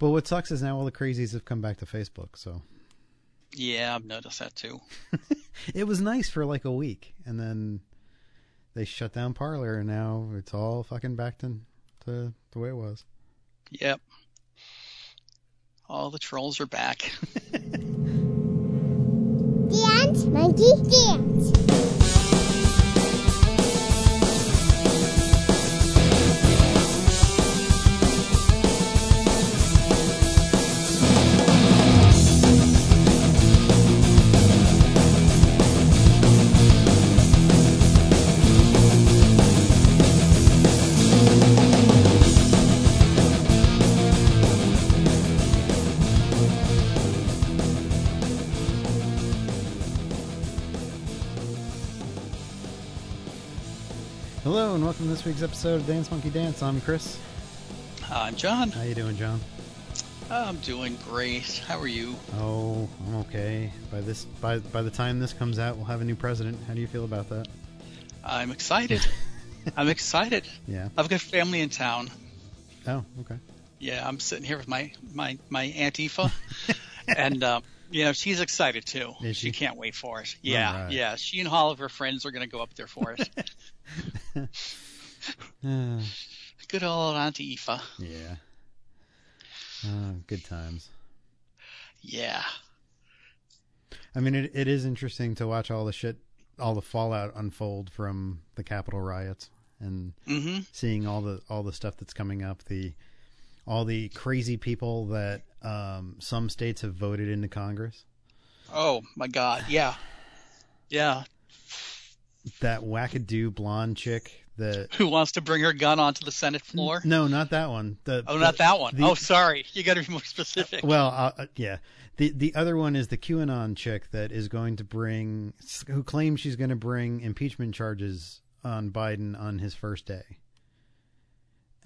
But what sucks is now all the crazies have come back to Facebook. So Yeah, I've noticed that too. it was nice for like a week, and then they shut down Parler, and now it's all fucking back to, to the way it was. Yep. All the trolls are back. Dance, monkey, dance. Hello, and welcome to this week's episode of Dance Monkey Dance. I'm Chris. I'm John. How you doing, John? I'm doing great. How are you? Oh, I'm okay. By this, by by the time this comes out, we'll have a new president. How do you feel about that? I'm excited. I'm excited. Yeah. I've got family in town. Oh, okay. Yeah, I'm sitting here with my my my aunt Aoife, and uh, know she's excited too. Is she? can't wait for it. Yeah, right. yeah. She and all of her friends are going to go up there for it. Good old Aunt Aoife. yeah. Uh, good times. Yeah. I mean, it, it is interesting to watch all the shit, all the fallout unfold from the Capitol riots, and Mm-hmm. seeing all the all the stuff that's coming up, the all the crazy people that um, some states have voted into Congress. Oh my God. Yeah. Yeah. That wackadoo blonde chick that Who wants to bring her gun onto the Senate floor? no, not that one. The, Oh, not that one. the- oh, sorry. You got to be more specific. Well, uh, uh, yeah. The the other one is the QAnon chick that is going to bring, who claims she's going to bring impeachment charges on Biden on his first day.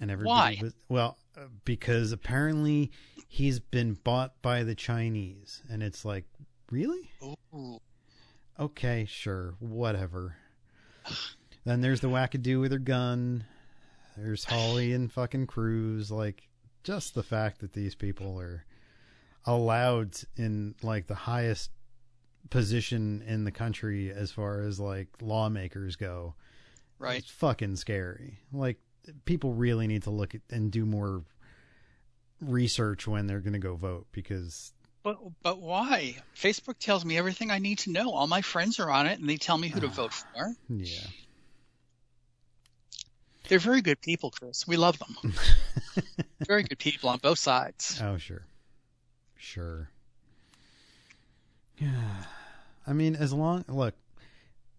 And everybody Why? was well because apparently he's been bought by the Chinese, and it's like, really? Ooh. Okay, sure, whatever. then there's the wackadoo with her gun. There's Hawley and fucking Cruz. Like, just the fact that these people are allowed in like the highest position in the country as far as like lawmakers go. Right. It's fucking scary. Like, people really need to look at and do more research when they're going to go vote because But but why? Facebook tells me everything I need to know. All my friends are on it, and they tell me who to ah, vote for. yeah. They're very good people, Chris. We love them. very good people on both sides. Oh, sure. Sure. Yeah. I mean, as long look,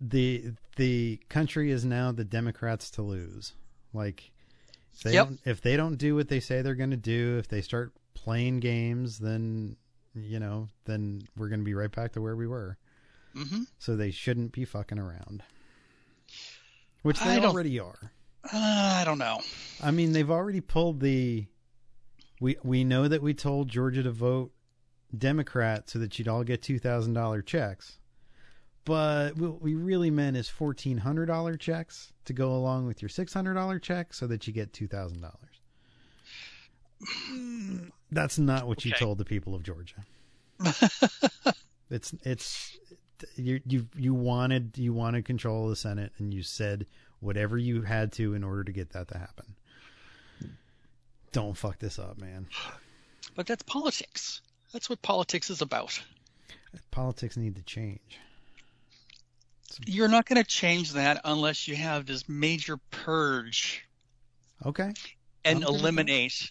the the country is now the Democrats to lose. Like if they Yep. don't if they don't do what they say they're going to do, if they start playing games, then you know, then we're going to be right back to where we were. hmm So they shouldn't be fucking around. Which they already are. Uh, I don't know. I mean, they've already pulled the. We we know that we told Georgia to vote Democrat so that you'd all get two thousand dollar checks, but what we really meant is fourteen hundred dollar checks to go along with your six hundred dollar check so that you get two thousand dollars. That's not what you told the people of Georgia. it's it's you you you wanted you wanted control of the Senate and you said whatever you had to in order to get that to happen. Don't fuck this up, man. But that's politics. That's what politics is about. Politics need to change. You're not going to change that unless you have this major purge Okay. and I'm good with that. eliminate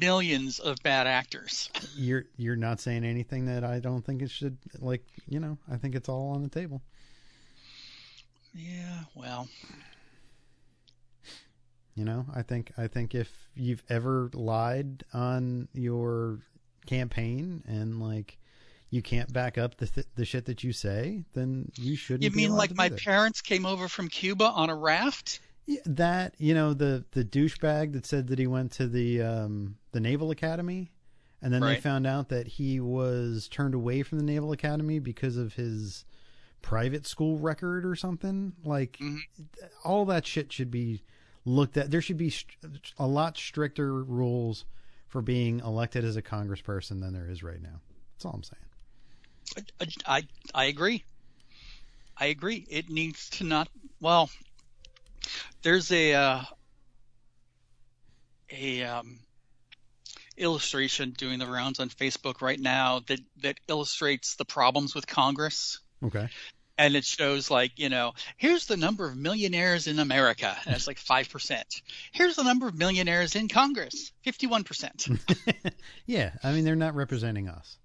millions of bad actors. You're you're not saying anything that I don't think it should like, you know, I think it's all on the table. Yeah, well, You know, I think I think if you've ever lied on your campaign and like you can't back up the th- the shit that you say, then you shouldn't. you mean like my parents came over from Cuba on a raft? Yeah, that you know the the douchebag that said that he went to the um the Naval Academy, and then they found out that he was turned away from the Naval Academy because of his private school record or something. Like Mhm. all that shit should be looked at. There should be st- a lot stricter rules for being elected as a congressperson than there is right now. That's all I'm saying. I I agree. I agree. It needs to not. Well, there's a uh, a um, illustration doing the rounds on Facebook right now that that illustrates the problems with Congress. Okay. And it shows like, you know, here's the number of millionaires in America, and it's like five percent. Here's the number of millionaires in Congress, fifty-one percent. yeah, I mean they're not representing us.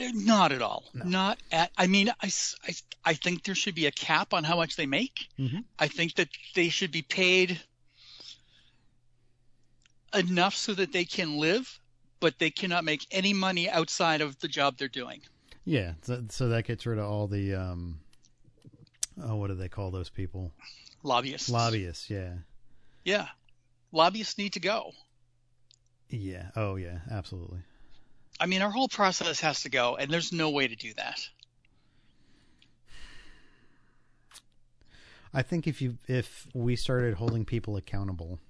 Not at all. No. Not at. I mean, I, I, I think there should be a cap on how much they make. Mhm. I think that they should be paid enough so that they can live, but they cannot make any money outside of the job they're doing. Yeah, so, so that gets rid of all the um, oh, what do they call those people? Lobbyists. Lobbyists. Yeah. Yeah. Lobbyists need to go. Yeah. Oh, yeah. Absolutely. I mean, our whole process has to go, and there's no way to do that. I think if you if we started holding people accountable,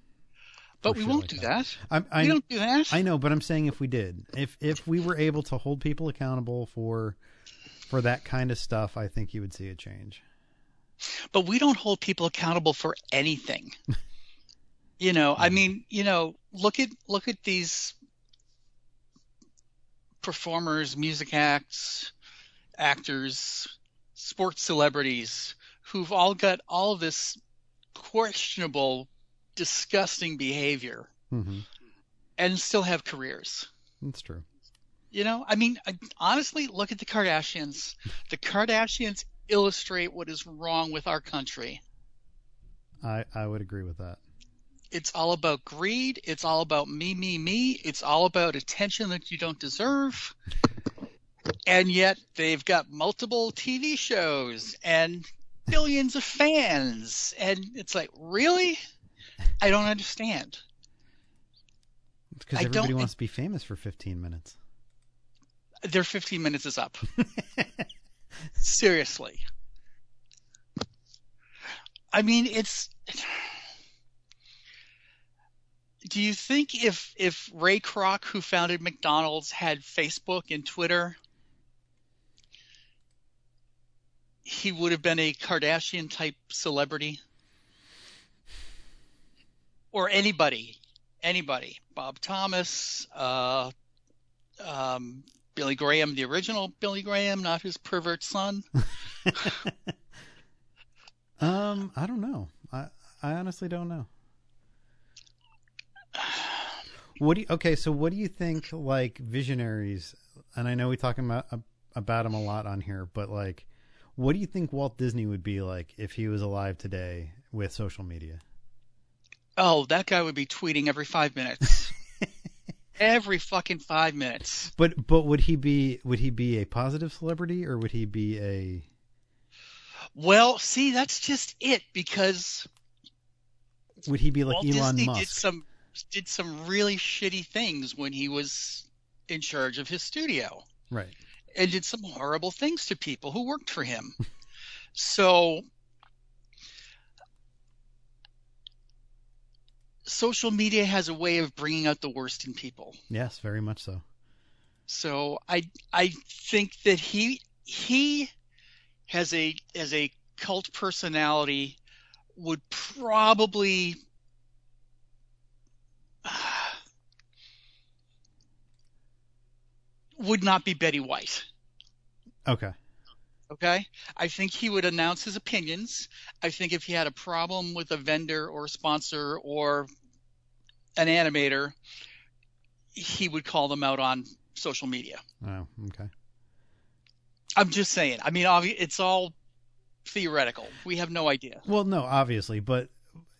But we won't like do that. that. I I, we don't do that. I know, but I'm saying if we did, if if we were able to hold people accountable for for that kind of stuff, I think you would see a change. but we don't hold people accountable for anything. you know, I Mhm. mean, you know, look at look at these performers, music acts, actors, sports celebrities who've all got all this questionable, disgusting behavior hmm and still have careers. That's true. You know, I mean, I, honestly, look at the Kardashians. The Kardashians illustrate what is wrong with our country. I I would agree with that. It's all about greed. It's all about me, me, me. It's all about attention that you don't deserve. And yet they've got multiple TV shows and billions of fans. And it's like, really? I don't understand. Because everybody don't- wants to be famous for 15 minutes. Their 15 minutes is up. Seriously. I mean, it's. Do you think if if Ray Kroc, who founded McDonald's, had Facebook and Twitter, he would have been a Kardashian type celebrity? Or anybody, anybody, Bob Thomas, uh, um, Billy Graham, the original Billy Graham, not his pervert son. um, I don't know. I I honestly don't know. What do you, okay? So what do you think? Like visionaries, and I know we talking about about him a lot on here, but like, what do you think Walt Disney would be like if he was alive today with social media? Oh, that guy would be tweeting every five minutes. every fucking five minutes. But but would he be would he be a positive celebrity or would he be a Well, see, that's just it because would he be like Walt Elon Disney Musk? did some did some really shitty things when he was in charge of his studio Right. and did some horrible things to people who worked for him. so social media has a way of bringing out the worst in people. Yes, very much so. So I I think that he he has a as a cult personality would probably would not be Betty White. Okay. Okay? I think he would announce his opinions. I think if he had a problem with a vendor or sponsor or an animator, he would call them out on social media. Oh, okay. I'm just saying. I mean, it's all theoretical. We have no idea. Well, no, obviously, but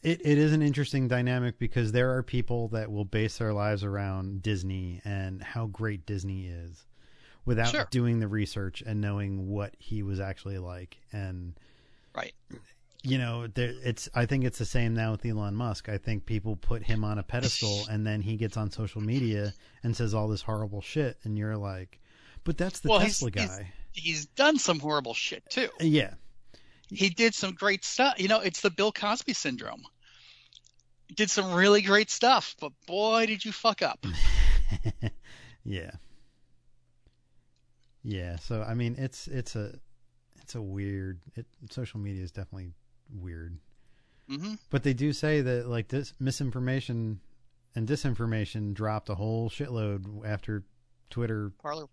it, it is an interesting dynamic because there are people that will base their lives around Disney and how great Disney is without Sure. doing the research and knowing what he was actually like. And Right. you know, there, it's. I think it's the same now with Elon Musk. I think people put him on a pedestal, and then he gets on social media and says all this horrible shit, and you're like, "But that's the Well, Tesla he's- guy." he's done some horrible shit too. Yeah. He did some great stuff. You know, it's the Bill Cosby syndrome. Did some really great stuff, but boy, did you fuck up. yeah. Yeah. So I mean, it's it's a it's a weird. It social media is definitely weird. hmm But they do say that like this misinformation and disinformation dropped a whole shitload after Twitter. Parler.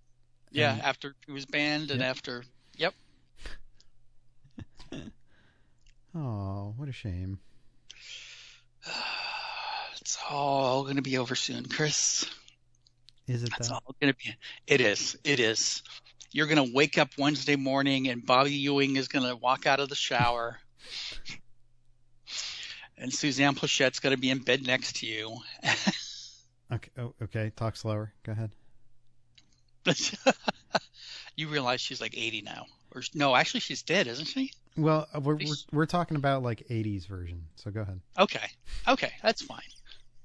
Yeah, And- after he was banned and Yep. after. Yep. Oh, what a shame. It's all going to be over soon, Chris. Is it It's that? all going to be. It is. It is. You're going to wake up Wednesday morning and Bobby Ewing is going to walk out of the shower. and Suzanne Pleshette's going to be in bed next to you. Okay. Oh, okay. Talk slower. Go ahead. you realize she's like 80 now. Or no, actually she's dead, isn't she? Well, uh, we're we're, we're talking about like '80s version. So go ahead. Okay. Okay, that's fine.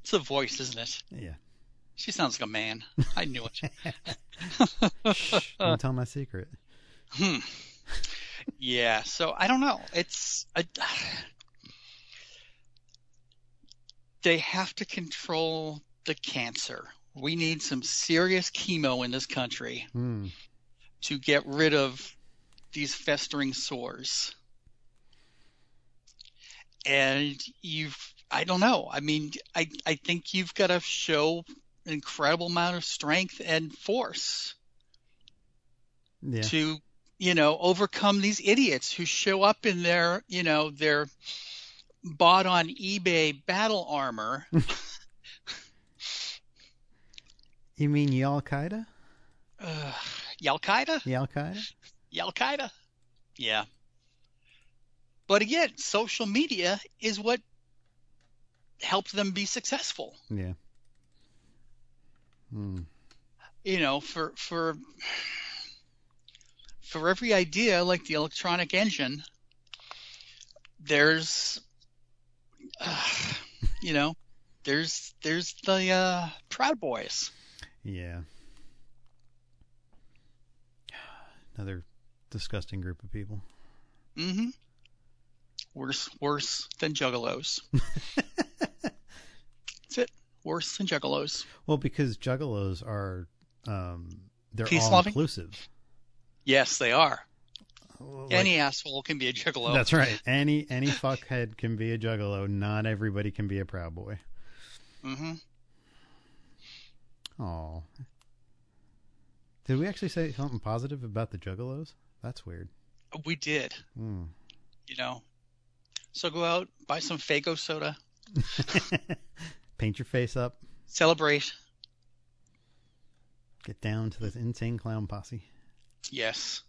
It's the voice, isn't it? Yeah. She sounds like a man. I knew it. Shh, don't tell my secret. Hmm. Yeah, so I don't know. It's I, they have to control the cancer. We need some serious chemo in this country Hmm. to get rid of these festering sores. And you've I don't know. I mean, I I think you've got to show an incredible amount of strength and force Yeah. to you know overcome these idiots who show up in their you know their bought on eBay battle armor. You mean Al Qaeda? uh, Al Qaeda, Al Qaeda? Al Qaeda, yeah. But again, social media is what helped them be successful. Yeah. Hmm. You know, for for for every idea like the electronic engine, there's uh, you know, there's there's the uh, Proud Boys. Yeah. Another disgusting group of people. Mm-hmm. Worse, worse than Juggalos. That's it. Worse than Juggalos. Well, because juggalos are, um, they're Peace all loving? inclusive. Yes, they are. Like- Any asshole can be a Juggalo. That's right. Any any fuckhead can be a juggalo. Not everybody can be a proud boy. Mm-hmm. Oh. Did we actually say something positive about the juggalos? That's weird. We did. Hmm. You know. So go out, buy some Faygo soda, Paint your face up. celebrate. Get down to this insane clown posse. Yes.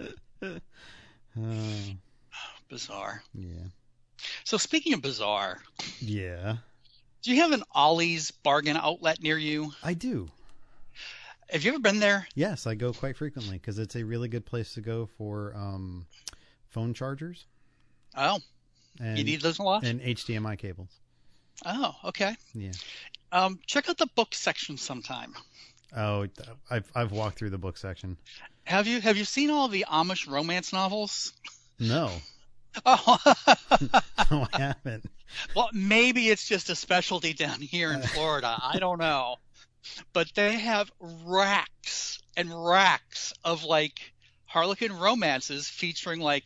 Oh, Bizarre. yeah. So speaking of bizarre, Yeah. do you have an Ollie's bargain outlet near you? I do. Have you ever been there? Yes, I go quite frequently because it's a really good place to go for um, phone chargers Oh, and, you need those a lot? and HDMI cables. Oh, okay. Yeah. Um, check out the book section sometime. Oh, I've I've walked through the book section. Have you have you seen all the Amish romance novels? No, Oh, no, I haven't. well, maybe it's just a specialty down here in Florida. I don't know, but they have racks and racks of like Harlequin romances featuring like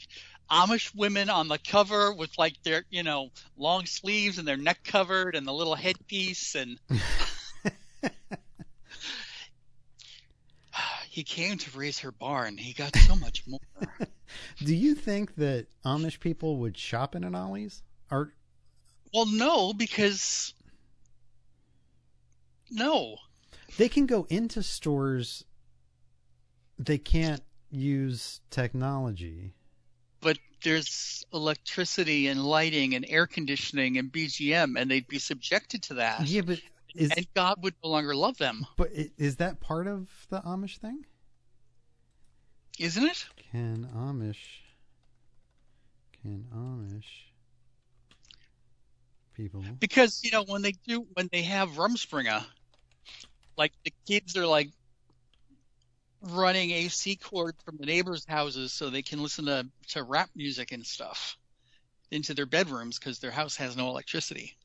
Amish women on the cover with like their you know long sleeves and their neck covered and the little headpiece and. He came to raise her barn. He got so much more. Do you think that Amish people would shop in an Ollie's? Or Well, no, because no. they can go into stores. They can't use technology. But there's electricity and lighting and air conditioning and BGM, and they'd be subjected to that. Yeah, but is And God would no longer love them, but is that part of the Amish thing? isn't it? Can Amish can Amish people Because you know when they do when they have Rumspringa, like the kids are like running AC cords from the neighbors' houses so they can listen to, to rap music and stuff into their bedrooms because their house has no electricity.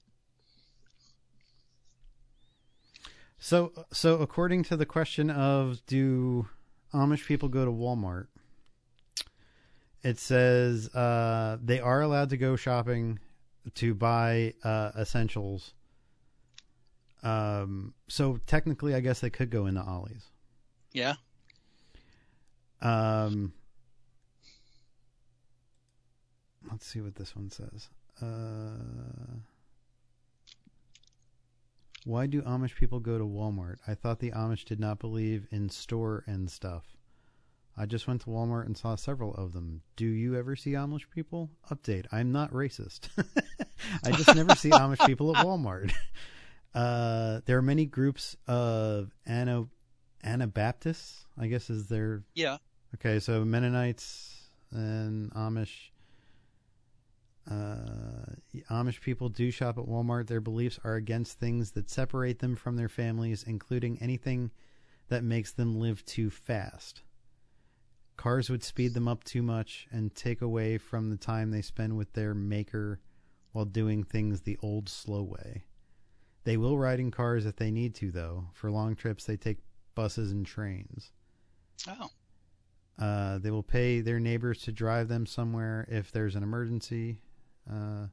So, so according to the question of do Amish people go to Walmart, it says uh, they are allowed to go shopping to buy uh, essentials. Um, so technically, I guess they could go into Ollie's. Yeah. Um, let's see what this one says. Uh, why do Amish people go to Walmart? I thought the Amish did not believe in store and stuff. I just went to Walmart and saw several of them. Do you ever see Amish people? Update. I'm not racist. I just never see Amish people at Walmart. Uh, there are many groups of Ana, Anabaptists, I guess is their Yeah. Okay, so Mennonites and Amish. Uh, Amish people do shop at Walmart. Their beliefs are against things that separate them from their families, including anything that makes them live too fast. Cars would speed them up too much and take away from the time they spend with their maker while doing things the old slow way. They will ride in cars if they need to, though. For long trips, they take buses and trains. Oh. Uh, they will pay their neighbors to drive them somewhere if there's an emergency. Uh,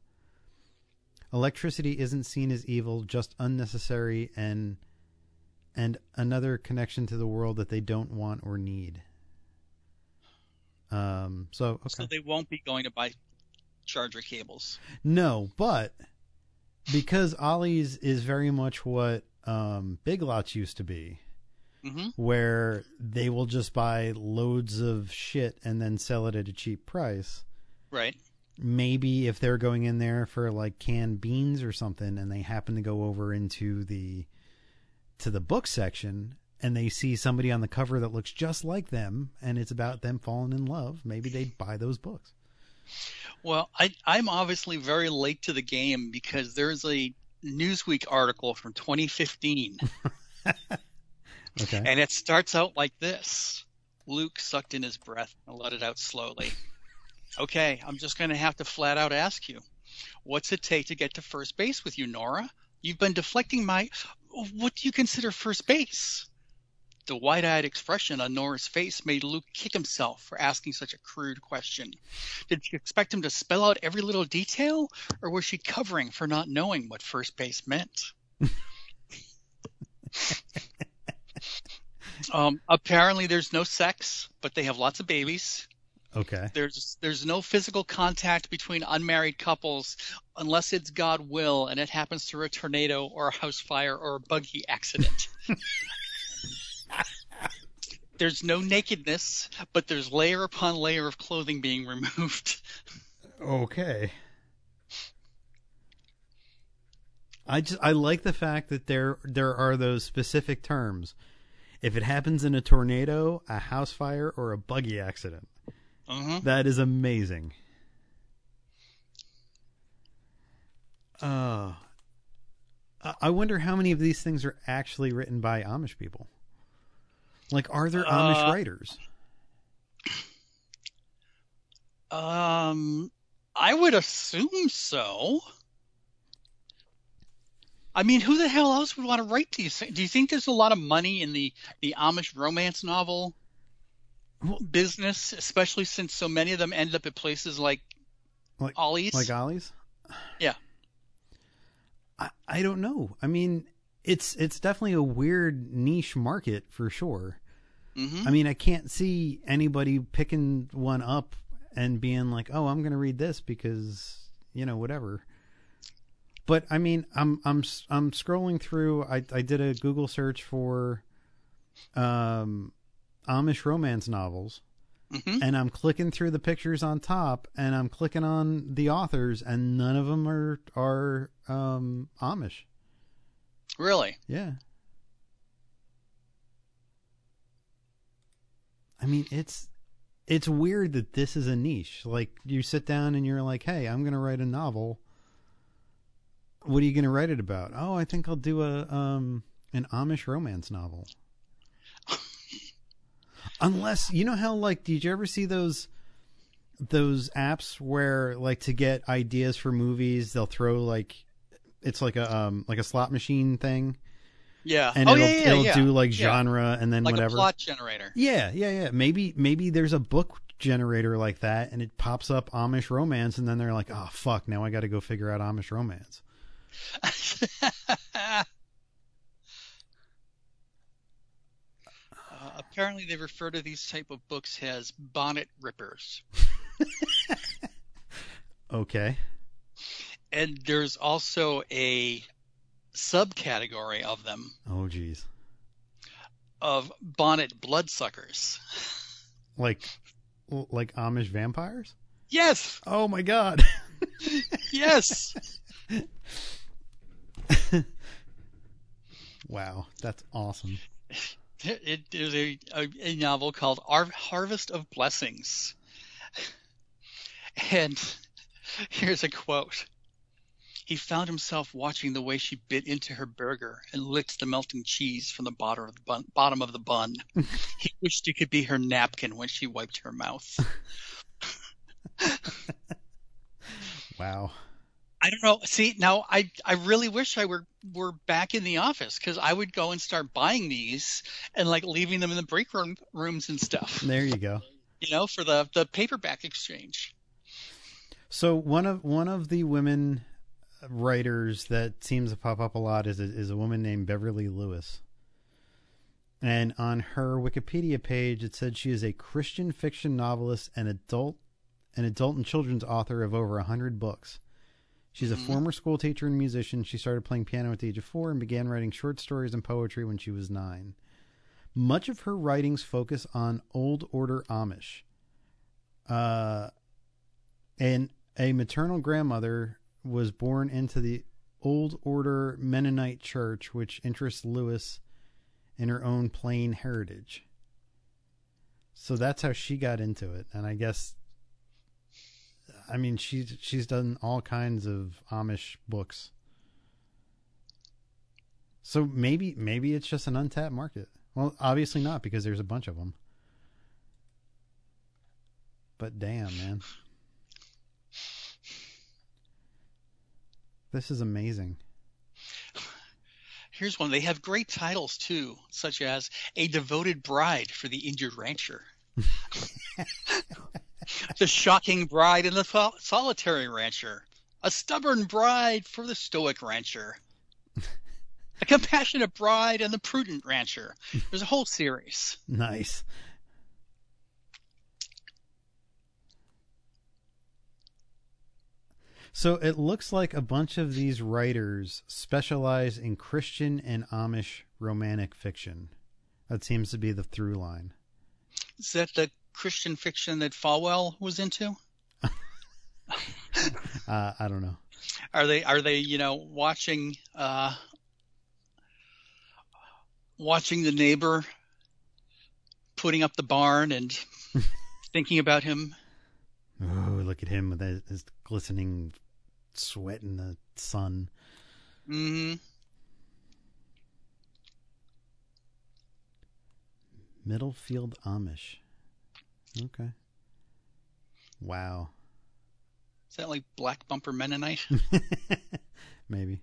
electricity isn't seen as evil, just unnecessary and and another connection to the world that they don't want or need. Um, so okay. So they won't be going to buy charger cables. No, but because Ollie's is very much what um, Big Lots used to be, hmm where they will just buy loads of shit and then sell it at a cheap price. Right. Maybe if they're going in there for like canned beans or something and they happen to go over into the to the book section and they see somebody on the cover that looks just like them and it's about them falling in love, maybe they'd buy those books. Well, I, I'm obviously very late to the game because there's a Newsweek article from 2015, Okay. and it starts out like this Luke sucked in his breath and let it out slowly. Okay, I'm just going to have to flat out ask you what's it take to get to first base with you, Nora? You've been deflecting my. What do you consider first base? The wide eyed expression on Nora's face made Luke kick himself for asking such a crude question. Did she expect him to spell out every little detail, or was she covering for not knowing what first base meant? um, apparently, there's no sex, but they have lots of babies. Okay. There's there's no physical contact between unmarried couples unless it's God will and it happens through a tornado or a house fire or a buggy accident. there's no nakedness, but there's layer upon layer of clothing being removed. Okay. I just I like the fact that there there are those specific terms. If it happens in a tornado, a house fire, or a buggy accident, Uh-huh. that is amazing. Uh, I- I wonder how many of these things are actually written by Amish people. Like, are there Amish Uh, writers? Um, I would assume so. I mean, who the hell else would want to write these things? Do you think there's a lot of money in the, the Amish romance novel business, especially since so many of them end up at places like Like- Ollie's? Like Ollie's? Yeah. I, I don't know. I mean, it's it's definitely a weird niche market for sure. hmm I mean, I can't see anybody picking one up and being like, "Oh, I'm going to read this because you know whatever." But I mean, I'm I'm I'm scrolling through. I I did a Google search for um Amish romance novels, hmm and I'm clicking through the pictures on top, and I'm clicking on the authors, and none of them are are um Amish. Really? Yeah. I mean, it's it's weird that this is a niche. Like you sit down and you're like, "Hey, I'm going to write a novel. What are you going to write it about?" "Oh, I think I'll do a um an Amish romance novel." Unless you know how like did you ever see those those apps where like to get ideas for movies they'll throw like it's like a um like a slot machine thing Yeah. and oh it'll, yeah, yeah, it'll yeah. do like genre and then like whatever. a plot generator. Yeah, yeah, yeah. Maybe maybe there's a book generator like that and it pops up Amish romance and then they're like, "Oh fuck, now I got to go figure out Amish romance." Uh, apparently, they refer to these type of books as bonnet rippers, Okay. and there's also a subcategory of them Oh geez. of bonnet bloodsuckers. Like like Amish vampires? Yes, Oh my god. yes. wow, that's awesome. It is a, a, a novel called Ar- Harvest of Blessings. And here's a quote. He found himself watching the way she bit into her burger and licked the melting cheese from the bottom of the bun. Bottom of the bun. he wished it could be her napkin when she wiped her mouth. Wow. I don't know. See, now I I really wish I were were back in the office because I would go and start buying these and like leaving them in the break room rooms and stuff. There you go. You know, for the the paperback exchange. So one of one of the women writers that seems to pop up a lot is a, is a woman named Beverly Lewis. And on her Wikipedia page, it said she is a Christian fiction novelist and adult, an adult and children's author of over a hundred books. She's a Mhm. former school teacher and musician. She started playing piano at the age of four and began writing short stories and poetry when she was nine. Much of her writings focus on Old Order Amish. Uh, and a maternal grandmother was born into the Old Order Mennonite Church, which interests Lewis in her own plain heritage. So that's how she got into it, and I guess, I mean, she's she's done all kinds of Amish books. So maybe maybe it's just an untapped market. Well, obviously not because there's a bunch of them. But damn, man. This is amazing. Here's one. They have great titles too, such as A Devoted Bride for the Injured Rancher. the Shocking Bride and the Sol- Solitary Rancher. A Stubborn Bride for the Stoic Rancher. A Compassionate Bride and the Prudent Rancher. There's a whole series. Nice. So it looks like a bunch of these writers specialize in Christian and Amish romantic fiction. That seems to be the through line. Is that the Christian fiction that Falwell was into? Uh, I don't know. Are they are they you know watching uh, watching the neighbor putting up the barn and thinking about him? Oh, look at him with his, glistening sweat in the sun. hmm Middlefield Amish. Okay. Wow. Is that like Black Bumper Mennonite? maybe.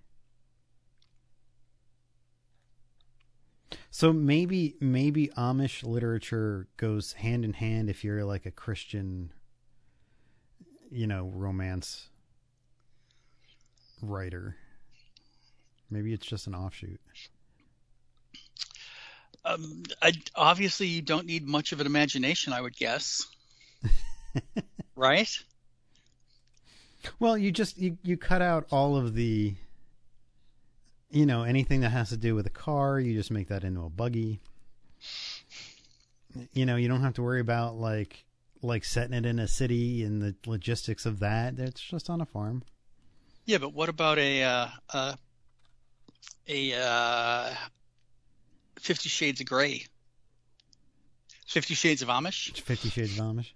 So maybe maybe Amish literature goes hand in hand if you're like a Christian you know, romance writer. Maybe it's just an offshoot. Um, I, obviously, you don't need much of an imagination, I would guess. right? Well, you just you, you cut out all of the you know, anything that has to do with a car, you just make that into a buggy. You know, you don't have to worry about like like setting it in a city and the logistics of that. It's just on a farm. Yeah, but what about a uh, uh, a uh, Fifty Shades of Grey? Fifty Shades of Amish. It's Fifty Shades of Amish.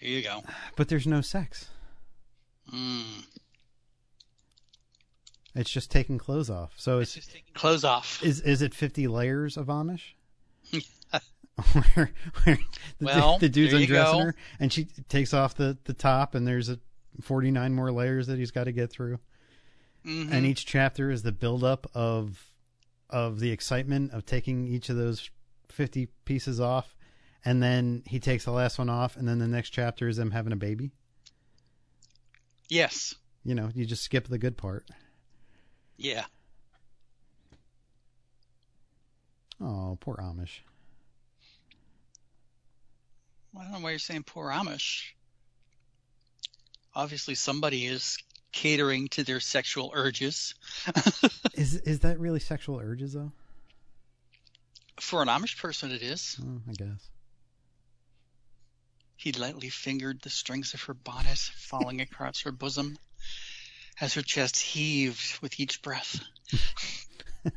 There you go. But there's no sex. Mm. It's just taking clothes off. So It's it's just taking clothes off. is is it fifty layers of Amish? where, where the, Well, the dude's undressing go. her, and she takes off the the top, and there's a 49 more layers that he's got to get through. Mhm. and each chapter is the buildup of of the excitement of taking each of those 50 pieces off and then he takes the last one off and then the next chapter is them having a baby yes, you know you just skip the good part yeah. oh poor amish I don't know why you're saying poor Amish. Obviously, somebody is catering to their sexual urges. is is that really sexual urges though For an Amish person, it is. oh, i guess He lightly fingered the strings of her bonnet, falling across her bosom as her chest heaved with each breath. and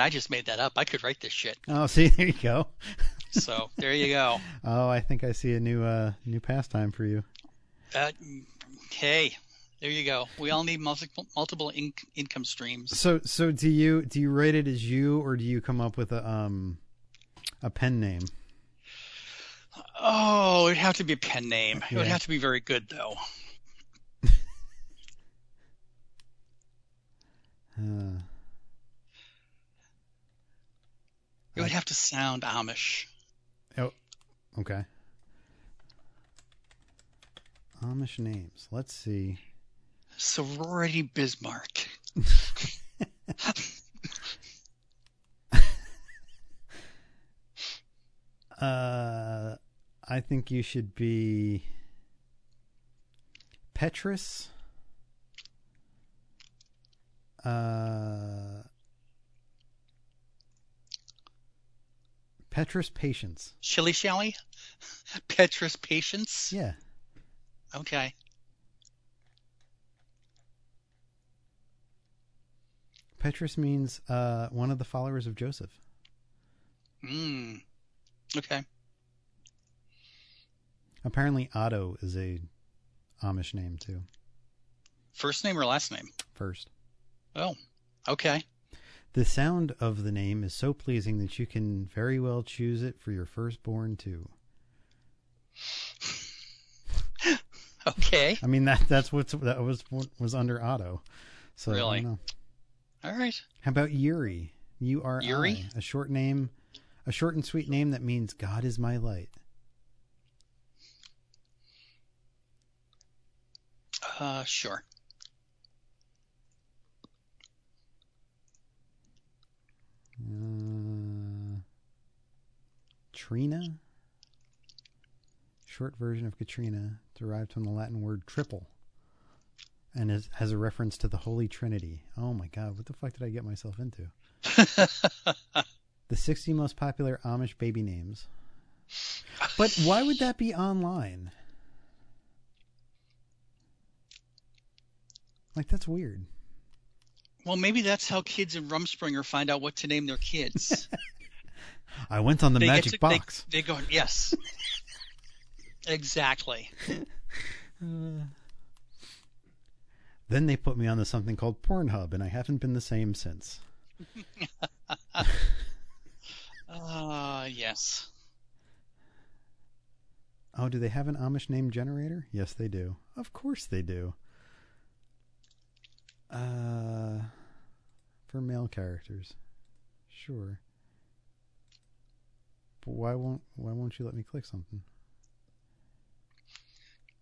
I just made that up. I could write this shit. oh see there you go So there you go. oh i think i see a new uh new pastime for you Uh, hey, there you go. We all need multiple multiple in- income streams. so so do you do you rate it as you or do you come up with a um a pen name Oh, it'd have to be a pen name. It would have to be very good, though. uh, It would have to sound Amish. Oh, Okay. Amish names. Let's see. Sorority Bismarck. Uh, I think you should be Petrus. Uh, Petrus Patience. Shilly Shally? Petrus Patience? Yeah. Okay. Petrus means uh, one of the followers of Joseph. Mm. Okay. Apparently, Otto is a Amish name too. First name or last name? First. Oh, okay. The sound of the name is so pleasing that you can very well choose it for your firstborn too. Okay. I mean that that's what's that was what was under Otto. So Really? know. All right. How about Yuri? U R Yuri? I, a short name, a short and sweet name that means God is my light. Uh, sure. Uh, Trina, short version of Katrina, derived from the Latin word triple, and is, has a reference to the Holy Trinity. Oh my God, what the fuck did I get myself into? The 60 most popular Amish baby names. But why would that be online? Like that's weird. well, maybe that's how kids in Rumspringa find out what to name their kids. I went on the They magic to- they- box. They, go, yes. exactly. Uh, then they put me onto something called Pornhub, and I haven't been the same since. Uh, yes. Oh, do they have an Amish name generator? Yes, they do. Of course they do. Uh, for male characters, sure. But why won't why won't you let me click something?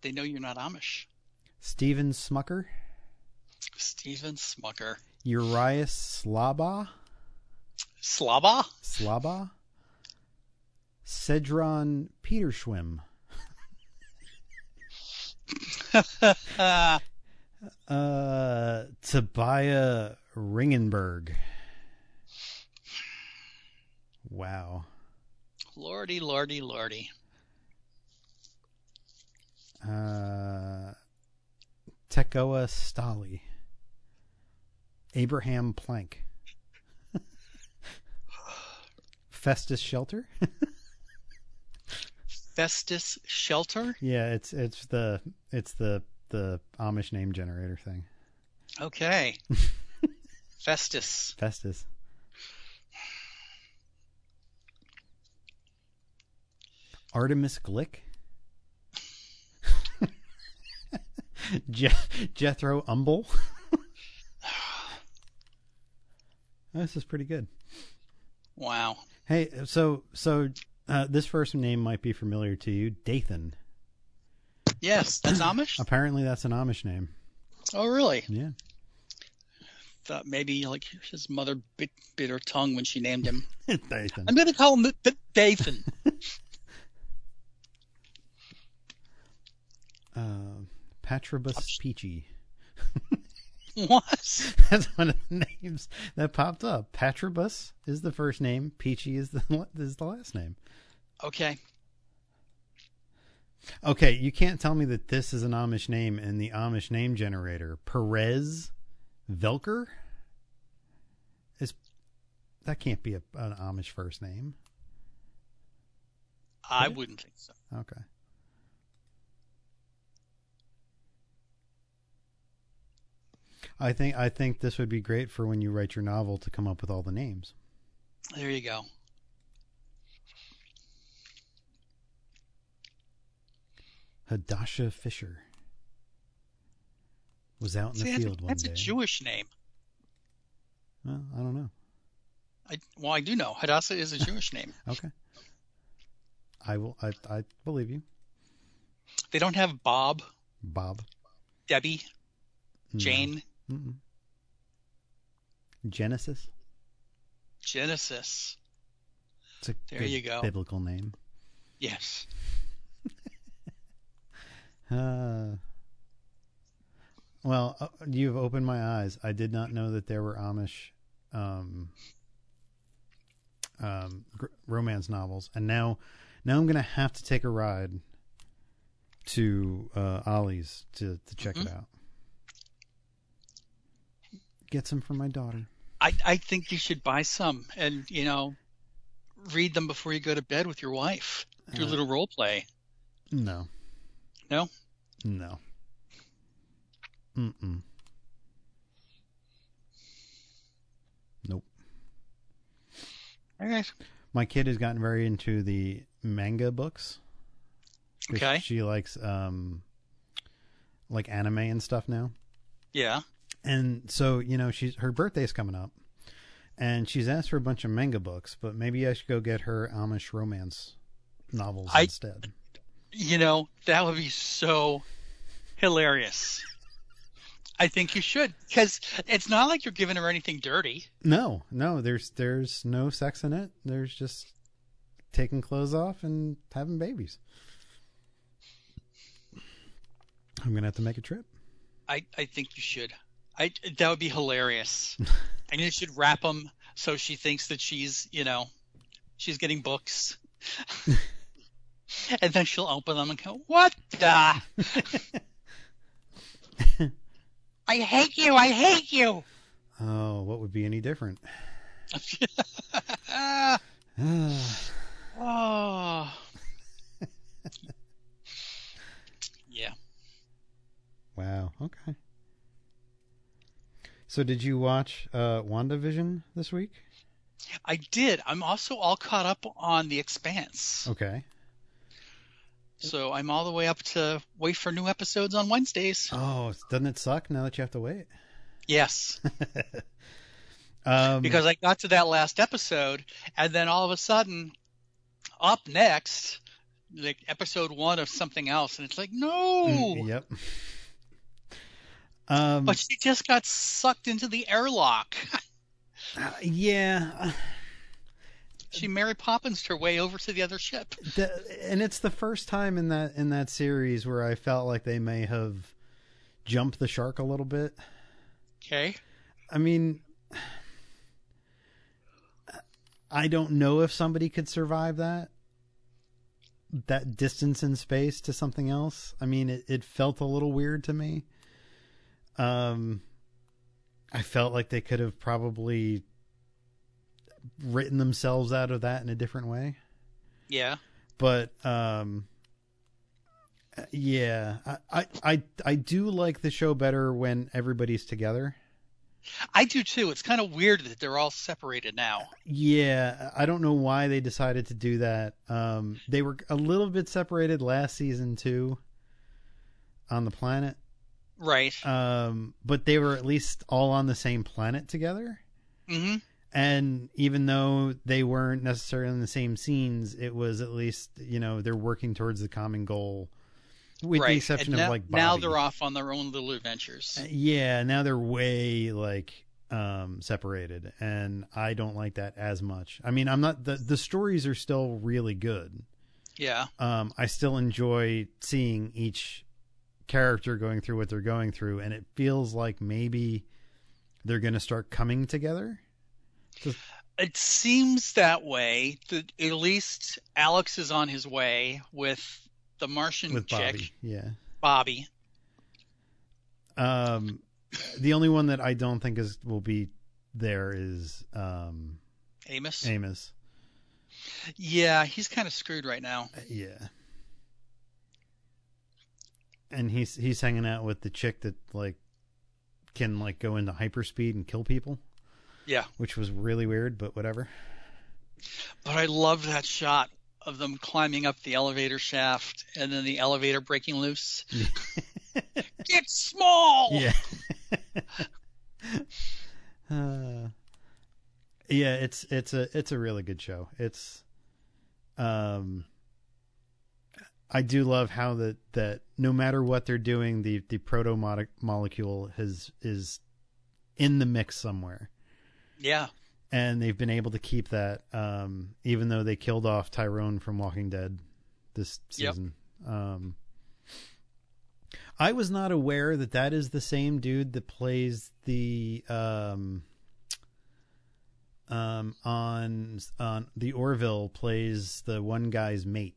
They know you're not Amish. Steven Smucker, Steven Smucker. Urias Slaba, Slaba? Slaba, Cedron Peterschwim, uh, uh, Tobiah Ringenberg. Wow. lordy, lordy, lordy uh, Tekoa Stali, Abraham Plank, Festus Shelter. Festus Shelter. Yeah, it's it's the it's the the Amish name generator thing. Okay. Festus. Festus. Artemis Glick. Je- Jethro Umble. this is pretty good. Wow. Hey, so so uh, this first name might be familiar to you, Dathan. Yes, that's Amish. Apparently, that's an Amish name. Oh, really? Yeah. Thought maybe like his mother bit bit her tongue when she named him. Dathan. I'm gonna call him the, the Dathan. Uh, Patrobus Peachy. what? That's one of the names that popped up. Patrobus is the first name. Peachy is the is the last name. Okay. Okay, you can't tell me that this is an Amish name in the Amish name generator. Perez Velker is that can't be a, an Amish first name. I wouldn't think so. Okay. I think I think this would be great for when you write your novel to come up with all the names. There you go. Hadassah Fisher was out in See, the that's, field one that's day. a Jewish name. Well, I don't know. I, well, I do know Hadassah is a Jewish name. Okay. I will. I I believe you, They don't have Bob, Bob. Debbie, No. Jane, Mm-mm. Genesis. Genesis. It's a There you go. biblical name. Yes. Uh, well, uh, you've opened my eyes. I did not know that there were Amish um, um, gr- romance novels, and now, now I'm gonna have to take a ride to uh, Ollie's to to check it Mhm. out. Get some for my daughter. I, I think you should buy some and, you know, read them before you go to bed with your wife. Do a Uh, little role play. No. No? No. Mm-mm. Nope. All right. My kid has gotten very into the manga books. Okay. She likes um like anime and stuff now. Yeah. And so, you know, she's her birthday's coming up. And she's asked for a bunch of manga books, but maybe I should go get her Amish romance novels I- instead. You know, that would be so hilarious. I think you should because it's not like you're giving her anything dirty. No, no, there's there's no sex in it. There's just taking clothes off and having babies. I'm gonna have to make a trip. I, I think you should. I that would be hilarious. and you should wrap them so she thinks that she's you know she's getting books. and then she'll open them and go, "What the? I hate you! I hate you!" Oh, what would be any different? Oh. yeah. wow. Okay. So, did you watch uh, WandaVision this week? I did. I'm also all caught up on The Expanse. Okay. So I'm all the way up to wait for new episodes on Wednesdays. Oh, doesn't it suck now that you have to wait? Yes. um, because I got to that last episode, and then all of a sudden, up next, like episode one of something else, and it's like, no, mm, yep. Um, but she just got sucked into the airlock. uh, yeah. she Mary Poppins her way over to the other ship. The, and it's the first time in that in that series where I felt like they may have jumped the shark a little bit. Okay, I mean, I don't know if somebody could survive that that distance in space to something else. I mean, it, it felt a little weird to me. Um, I felt like they could have probably written themselves out of that in a different way. yeah, but um yeah I, I i i do like the show better when everybody's together I do too. It's kind of weird that they're all separated now. Yeah, I don't know why they decided to do that. Um, they were a little bit separated last season too on the planet. Right. Um, but they were at least all on the same planet together. hmm And even though they weren't necessarily in the same scenes, it was at least, you know, they're working towards the common goal. With right. the exception of like now they're off on their own little adventures. Uh, Yeah, now they're way like um separated and I don't like that as much. I mean, I'm not the the stories are still really good. Yeah. Um I still enjoy seeing each character going through what they're going through and it feels like maybe they're going to start coming together. It seems that way. That at least Alex is on his way with the Martian with chick, Bobbie. Yeah. Bobbie. Um the only one that I don't think is will be there is um Amos. Amos. Yeah, he's kind of screwed right now. Uh, Yeah. And he's he's hanging out with the chick that like can like go into hyperspeed and kill people, Yeah. which was really weird, but whatever. But I love that shot of them climbing up the elevator shaft and then the elevator breaking loose. Get small. Yeah. uh, yeah, it's it's a it's a really good show. It's um I do love how that that no matter what they're doing, the the proto molecule has is in the mix somewhere. Yeah. and they've been able to keep that um, even though they killed off Tyrone from Walking Dead this Yep. season. Um, I was not aware that that is the same dude that plays the um, um, on on the Orville plays the one guy's mate.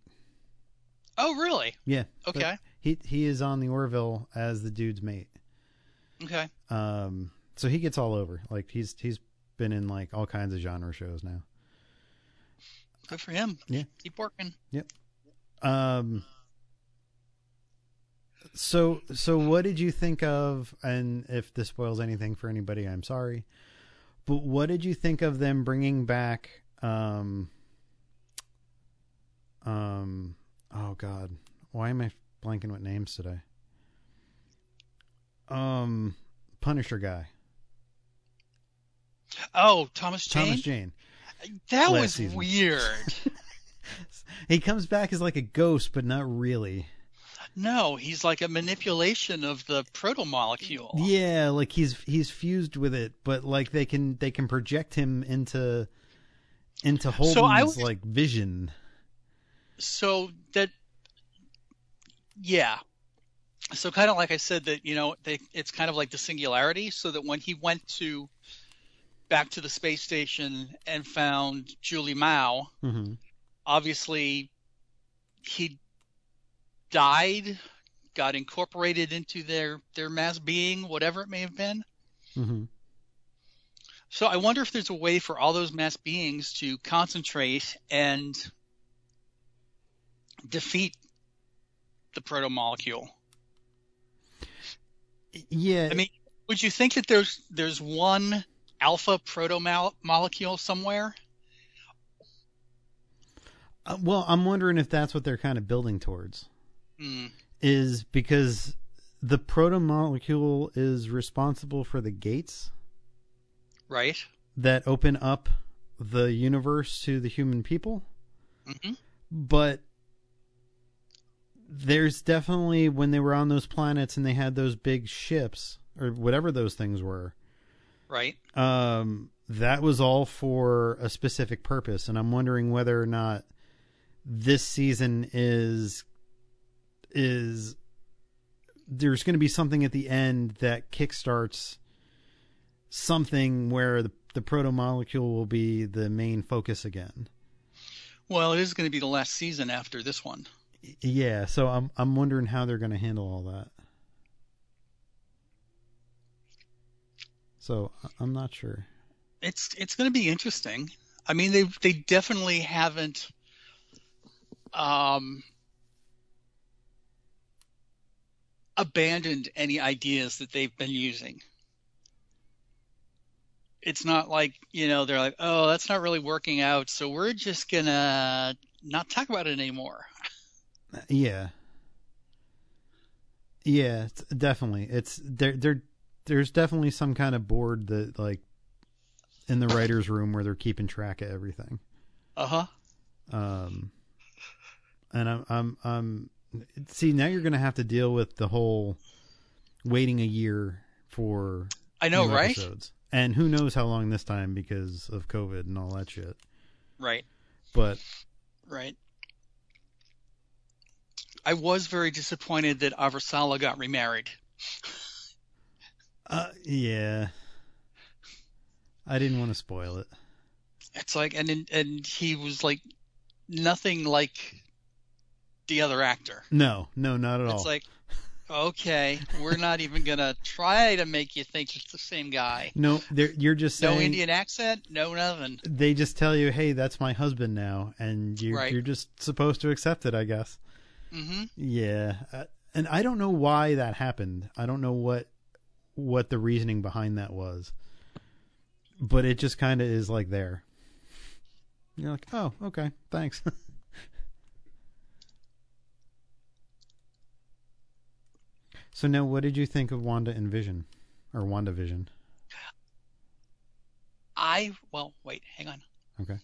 Oh, really? Yeah, Okay. He he is on the Orville as the dude's mate. Okay. Um, so he gets all over. Like he's he's been in like all kinds of genre shows now. Good for him. Yeah. Keep working. Yep. Um. So so what did you think of? And if this spoils anything for anybody, I'm sorry. But what did you think of them bringing back? Um. Um. Oh God, why am I blanking with names today? Um, Punisher guy, Oh, Thomas Jane. Thomas Jane. that last was season. weird. He comes back as like a ghost, but not really. no, he's like a manipulation of the proto molecule. Yeah, like he's he's fused with it, but like they can they can project him into into Holden's So was- like vision. So that, yeah. So kind of like I said that you know they it's kind of like the singularity. So that when he went to back to the space station and found Julie Mao, hmm obviously he died, got incorporated into their their mass being, whatever it may have been. hmm So I wonder if there's a way for all those mass beings to concentrate and defeat the proto molecule. Yeah, I mean, would you think that there's there's one alpha proto molecule somewhere? uh, well, I'm wondering if that's what they're kind of building towards. Hmm. Is because the proto molecule is responsible for the gates right? that open up the universe to the human people. hmm but there's definitely when they were on those planets and they had those big ships or whatever those things were Right. um that was all for a specific purpose and i'm wondering whether or not this season is is there's going to be something at the end that kickstarts something where the the proto molecule will be the main focus again Well, it is going to be the last season after this one. Yeah, so I'm I'm wondering how they're going to handle all that. So I'm not sure. It's it's going to be interesting. I mean, they they definitely haven't um, abandoned any ideas that they've been using. it's not like you know they're like, oh, that's not really working out, so we're just gonna not talk about it anymore. Yeah. Yeah, it's, definitely. It's there. There, there's definitely some kind of board that like in the writers' room where they're keeping track of everything. Uh huh. Um, and I'm, I'm, I'm. See, now you're going to have to deal with the whole waiting a year for I know, right? episodes, and who knows how long this time because of COVID and all that shit. Right. But Right. I was very disappointed that Avasarala got remarried. uh, yeah, I didn't want to spoil it. It's like, and and he was like nothing like the other actor. No, no, not at all. It's like, okay, we're not even gonna try to make you think it's the same guy. no, you're just saying No Indian accent, no nothing. they just tell you, "Hey, that's my husband now," and you're Right. you're just supposed to accept it, I guess. Hmm Yeah, uh, and I don't know why that happened. I don't know what what the reasoning behind that was, but it just kind of is like there. You're like, oh, okay, thanks. so now, what did you think of Wanda and Vision, or WandaVision? I well, wait, hang on. Okay. Uh,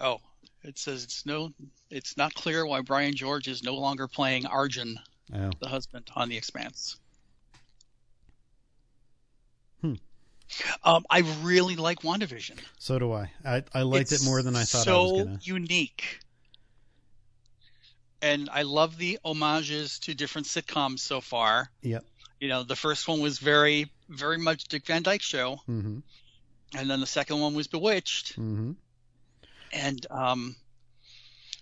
Oh, it says it's no, it's not clear why Brian George is no longer playing Arjun, Oh, the husband, on The Expanse. Hmm. Um, I really like WandaVision. so do I. I I liked It's it more than I thought so I was gonna. unique. And I love the homages to different sitcoms so far. Yep. You know, the first one was very, very much Dick Van Dyke Show, Mm-hmm. and then the second one was Bewitched. Mm-hmm. And um,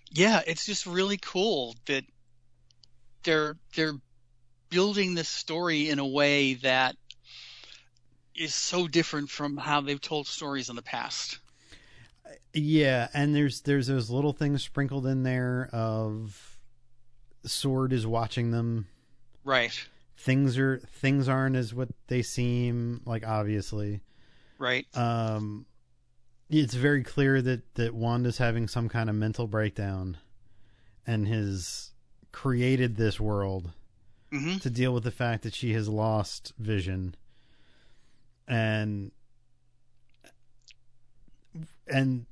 yeah, it's just really cool that they're they're building this story in a way that is so different from how they've told stories in the past. Yeah, and there's there's those little things sprinkled in there of Sword is watching them. Right, Things are things aren't as what they seem like obviously. right, Um it's very clear that that Wanda's having some kind of mental breakdown and has created this world hmm to deal with the fact that she has lost vision. And and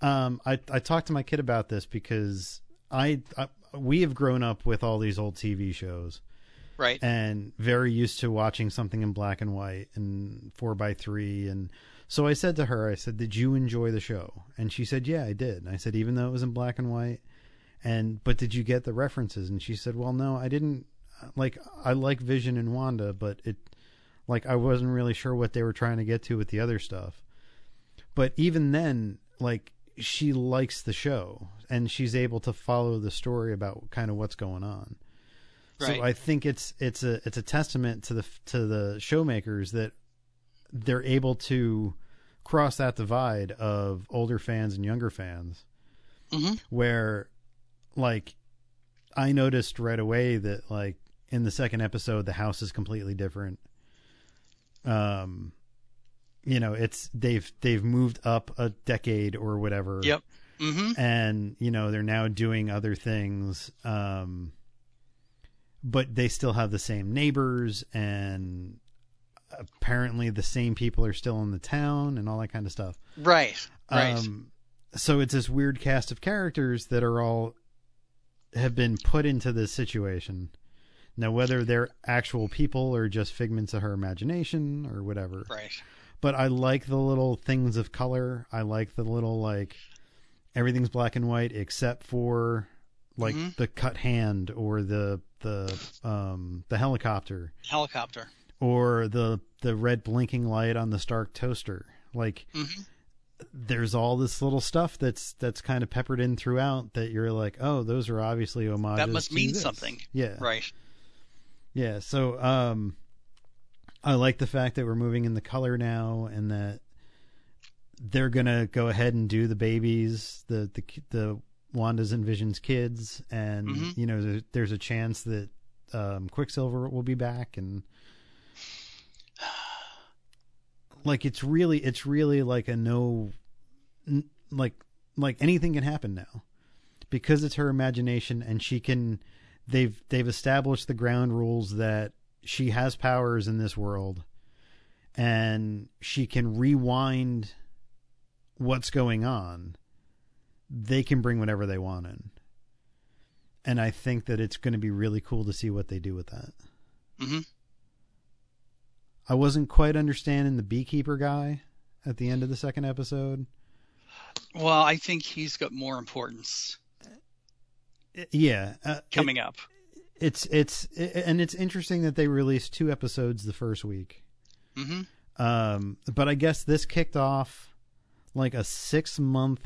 um I I talked to my kid about this because I, I we have grown up with all these old TV shows right, and very used to watching something in black and white and 4 by 3 and so I said to her I said did you enjoy the show? And she said yeah I did. And I said even though it was in black and white? And but did you get the references? And she said well no I didn't like I like Vision and Wanda but it like I wasn't really sure what they were trying to get to with the other stuff. But even then like she likes the show and she's able to follow the story about kind of what's going on right. so I think it's it's a it's a testament to the to the showmakers that they're able to cross that divide of older fans and younger fans hmm where like I noticed right away that like in the second episode the house is completely different um you know it's they've they've moved up a decade or whatever Yep. Mm-hmm. and you know they're now doing other things um but they still have the same neighbors and apparently the same people are still in the town and all that kind of stuff Right, right, um so it's this weird cast of characters that are all have been put into this situation now whether they're actual people or just figments of her imagination or whatever right. but I like the little things of color. I like the little like everything's black and white except for like Mhm. the cut hand or the the um the helicopter Helicopter. or the the red blinking light on the Stark toaster. Like hmm there's all this little stuff that's that's kind of peppered in throughout that you're like, "Oh, those are obviously homages." That must mean this." something. Yeah. Right. Yeah, so um I like the fact that we're moving in the color now and that they're going to go ahead and do the babies, the the the Wanda's and Vision's kids, and Mhm. you know there, there's a chance that um, Quicksilver will be back, and like it's really it's really like a no, n- like like anything can happen now because it's her imagination, and she can. They've they've established the ground rules that she has powers in this world, and she can rewind what's going on they can bring whatever they want in. And I think that it's going to be really cool to see what they do with that. Mm-hmm. I wasn't quite understanding the beekeeper guy at the end of the second episode. Well, I think he's got more importance Yeah, uh, coming up. it's it's i and it's interesting that they released two episodes the first week. hmm Um, but I guess this kicked off like a six month.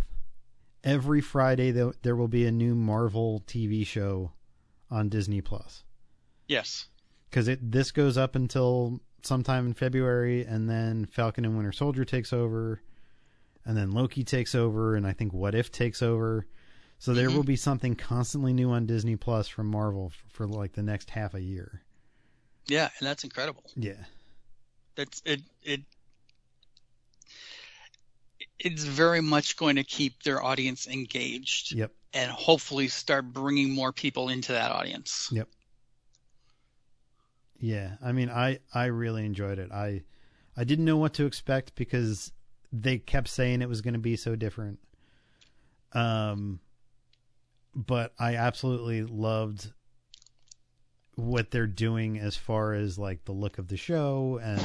Every Friday there, there will be a new Marvel TV show on Disney Plus. Yes. because it this goes up until sometime in February, and then Falcon and Winter Soldier takes over, and then Loki takes over, and I think What If takes over. So there Mhm. will be something constantly new on Disney Plus from Marvel f- for like the next half a year. Yeah, and that's incredible. Yeah, That's it. It it's very much going to keep their audience engaged yep, and hopefully start bringing more people into that audience. yep, yeah. I mean, I I really enjoyed it. I I didn't know what to expect because they kept saying it was going to be so different. Um, but I absolutely loved what they're doing as far as like the look of the show and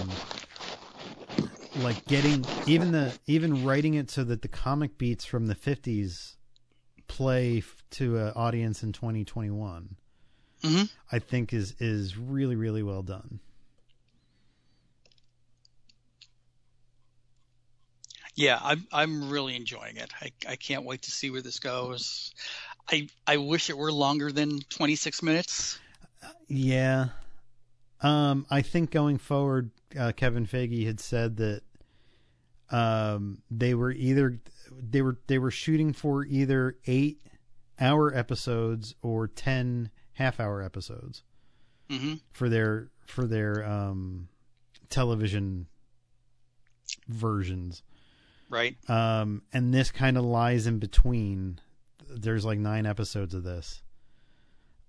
like getting even the even writing it so that the comic beats from the 50s play f- to an audience in 2021 hmm i think is is really really well done Yeah, I'm I'm really enjoying it. I I can't wait to see where this goes. I I wish it were longer than 26 minutes. Yeah. Um, I think going forward, uh, Kevin Feige had said that um, they were either they were they were shooting for either eight hour episodes or ten half hour episodes hmm for their for their um, television versions. Right. Um, and this kind of lies in between. There's like nine episodes of this.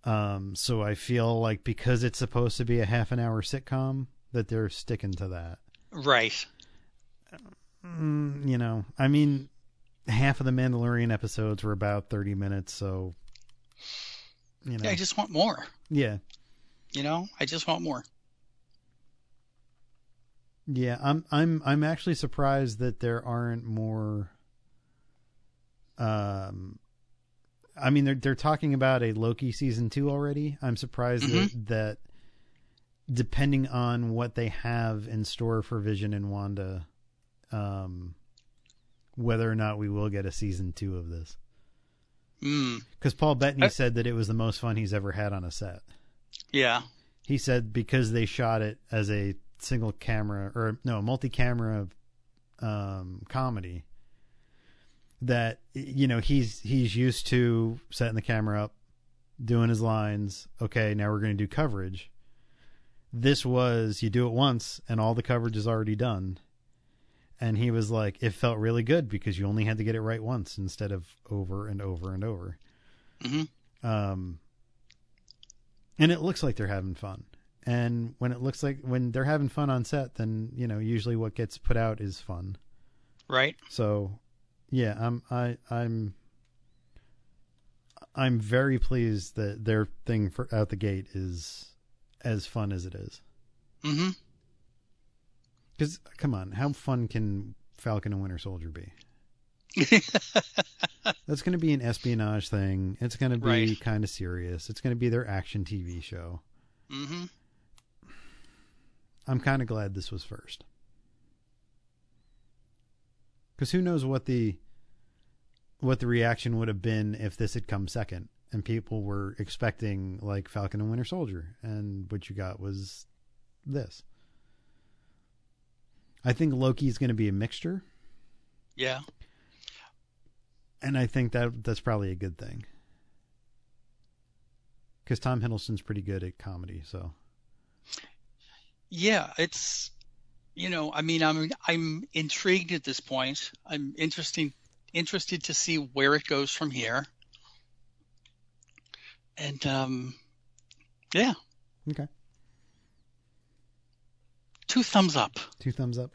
Um, so I feel like because it's supposed to be a half an hour sitcom, that they're sticking to that. Right. Mm, you know, I mean, half of the Mandalorian episodes were about 30 minutes, so you know, Yeah, I just want more. yeah, You know, I just want more. yeah. I'm I'm I'm actually surprised that there aren't more. Um, I mean, they're they're talking about a Loki season two already. I'm surprised that, that depending on what they have in store for Vision and Wanda, um, whether or not we will get a season two of this. Mm. Because Paul Bettany I- said that it was the most fun he's ever had on a set. Yeah. He said because they shot it as a single camera or no multi-camera um, comedy that you know he's he's used to setting the camera up, doing his lines. Okay, now we're going to do coverage. This was you do it once and all the coverage is already done. And he was like, it felt really good because you only had to get it right once instead of over and over and over. hmm Um, and it looks like they're having fun. And when it looks like when they're having fun on set, then you know usually what gets put out is fun. Right. So, yeah, I'm I I'm I'm very pleased that their thing for out the gate is as fun as it is. hmm Because come on, how fun can Falcon and Winter Soldier be? That's going to be an espionage thing. It's going to be Right. kind of serious. It's going to be their action TV show. hmm I'm kind of glad this was first. Because who knows what the what the reaction would have been if this had come second and people were expecting like Falcon and Winter Soldier and what you got was this. I think Loki's going to be a mixture. Yeah. and I think that that's probably a good thing because Tom Hiddleston's pretty good at comedy. So Yeah, it's you know, I mean, I'm I'm intrigued at this point. I'm interesting interested to see where it goes from here. And um, yeah, okay, two thumbs up. two thumbs up.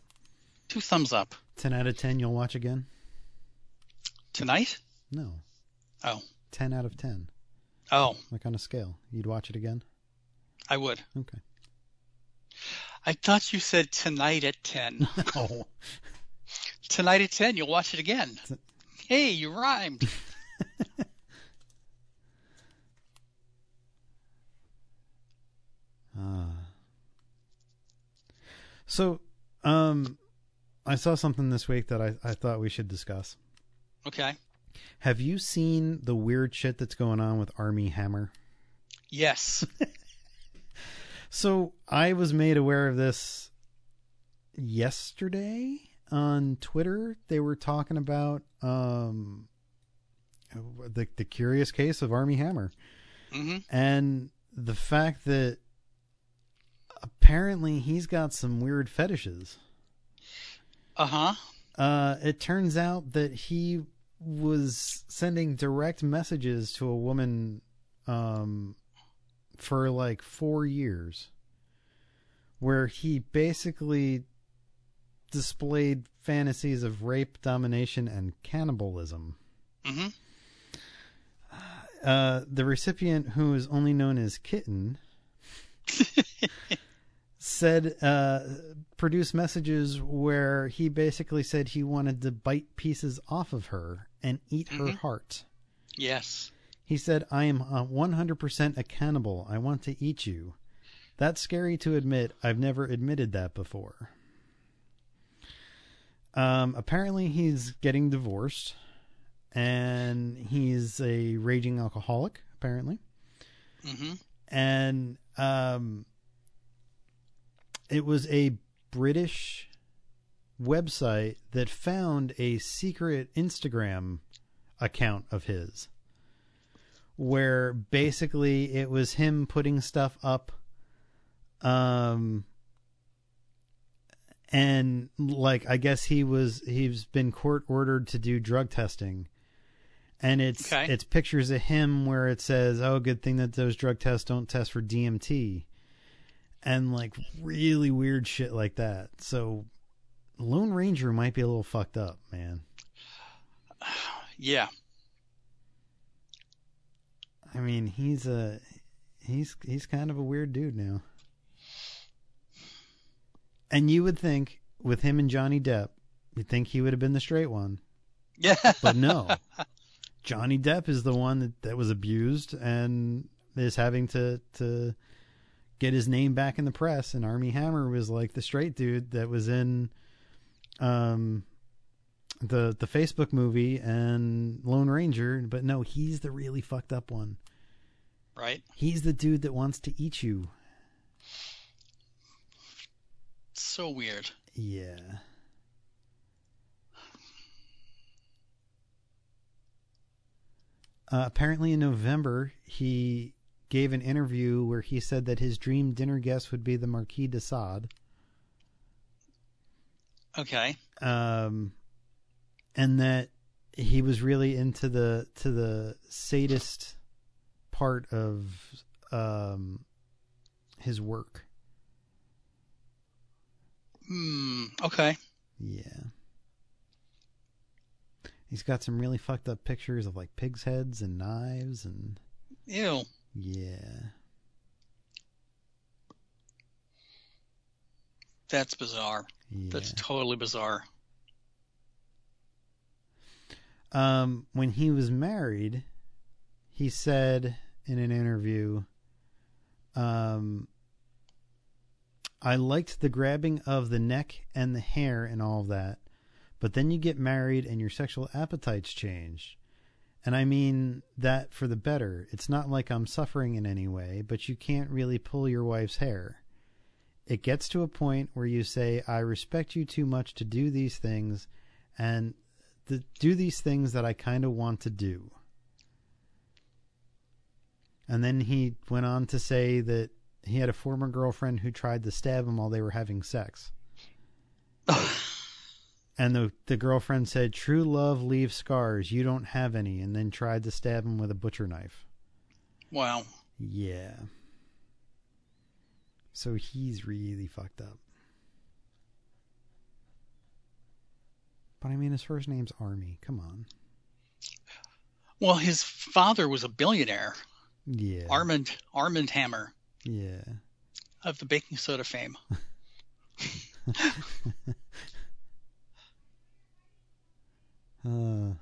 Two thumbs up. Ten out of ten. You'll watch again? Tonight? No. Oh. Ten out of ten. Oh, Like on a scale, you'd watch it again? I would. Okay. I thought you said tonight at 10. Oh, tonight at 10, you'll watch it again. T- Hey, you rhymed. Ah. So, um, I saw something this week that I, I thought we should discuss. Okay. Have you seen the weird shit that's going on with Armie Hammer? Yes. So I was made aware of this yesterday on Twitter. They were talking about um, the the curious case of Armie Hammer hmm and the fact that apparently he's got some weird fetishes. Uh huh. Uh, it turns out that he was sending direct messages to a woman um, for like four years, where he basically displayed fantasies of rape, domination, and cannibalism. hmm Uh, the recipient, who is only known as Kitten, said uh, produced messages where he basically said he wanted to bite pieces off of her and eat her Mhm. heart. Yes. He said, "I am uh, 100% a cannibal. I want to eat you." That's scary to admit. I've never admitted that before. Um, apparently, he's getting divorced, and he's a raging alcoholic. Apparently, hmm and um, it was a British website that found a secret Instagram account of his where basically it was him putting stuff up um and like I guess he was he's been court ordered to do drug testing and it's Okay. it's pictures of him where it says oh good thing that those drug tests don't test for DMT and like really weird shit like that. So Lone Ranger might be a little fucked up man. Yeah. I mean he's a he's he's kind of a weird dude now. And you would think with him and Johnny Depp you'd think he would have been the straight one. Yeah. But no, Johnny Depp is the one that, that was abused and is having to to get his name back in the press. And Armie Hammer was like the straight dude that was in um the the Facebook movie and Lone Ranger. But no, he's the really fucked up one. right. He's the dude that wants to eat you. So weird. Yeah. Uh, apparently, in November, he gave an interview where he said that his dream dinner guest would be the Marquis de Sade, Okay. um, and that he was really into the to the sadist part of um, his work. Hmm. Okay. Yeah. He's got some really fucked up pictures of like pigs' heads and knives and Ew. Yeah. That's bizarre. Yeah. That's totally bizarre. Um when he was married, he said in an interview um I liked the grabbing of the neck and the hair and all that. But then you get married and your sexual appetites change. And I mean that for the better. It's not like I'm suffering in any way, but you can't really pull your wife's hair. It gets to a point where you say, I respect you too much to do these things, and do these things that I kind of want to do. And then he went on to say that he had a former girlfriend who tried to stab him while they were having sex. and the the girlfriend said, "True love leaves scars. You don't have any." And then tried to stab him with a butcher knife. wow. Yeah. So he's really fucked up. But I mean, his first name's Armie. Come on. Well, his father was a billionaire, Yeah. Armand Armand Hammer Yeah. of the baking soda fame. Uh,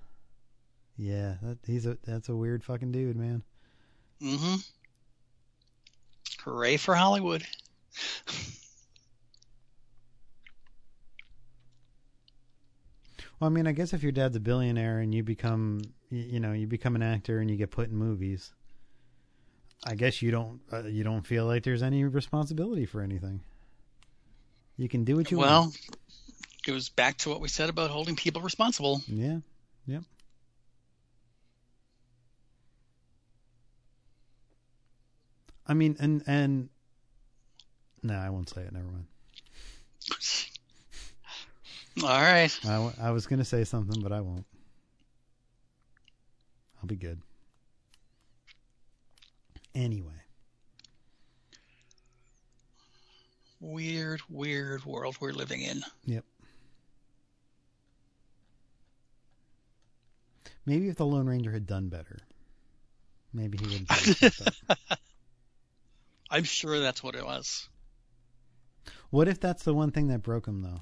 yeah. That, he's a that's a weird fucking dude, man. Mm-hmm. Hooray for Hollywood. Well, I mean, I guess if your dad's a billionaire and you become, you, know, you become an actor and you get put in movies, I guess you don't uh, you don't feel like there's any responsibility for anything. You can do what you want. Well, goes back to what we said about holding people responsible. Yeah. Yep. I mean, and and no, I won't say it. Never mind. All right. I, w- I was gonna say something, but I won't. I'll be good. Anyway, Weird, weird world we're living in. Maybe if the Lone Ranger had done better, maybe he wouldn't. be so fucked up. I'm sure that's what it was. what if that's the one thing that broke him, though?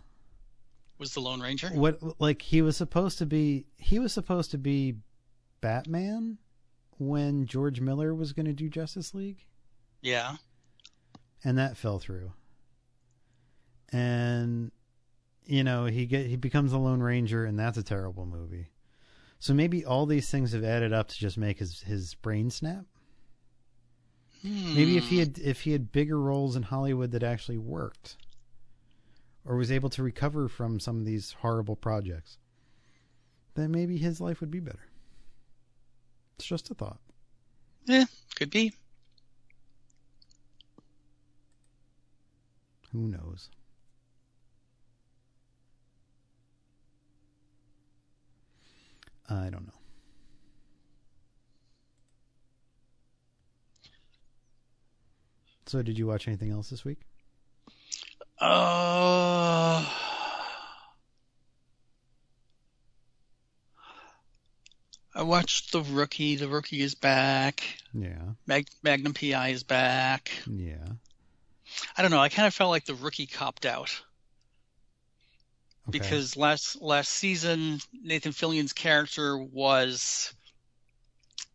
Was the Lone Ranger? What like he was supposed to be? He was supposed to be Batman when George Miller was going to do Justice League. Yeah. and that fell through. And you know, he get he becomes a Lone Ranger and that's a terrible movie. So maybe all these things have added up to just make his his brain snap. Maybe if he Hmm. had if he had bigger roles in Hollywood that actually worked or was able to recover from some of these horrible projects, then maybe his life would be better. It's just a thought. Yeah, could be. Who knows? I don't know. So, did you watch anything else this week? Uh, I watched The Rookie. The Rookie is back. Yeah, Mag- Magnum PI is back. yeah. I don't know. I kind of felt like The Rookie copped out Okay. because last last season Nathan Fillion's character was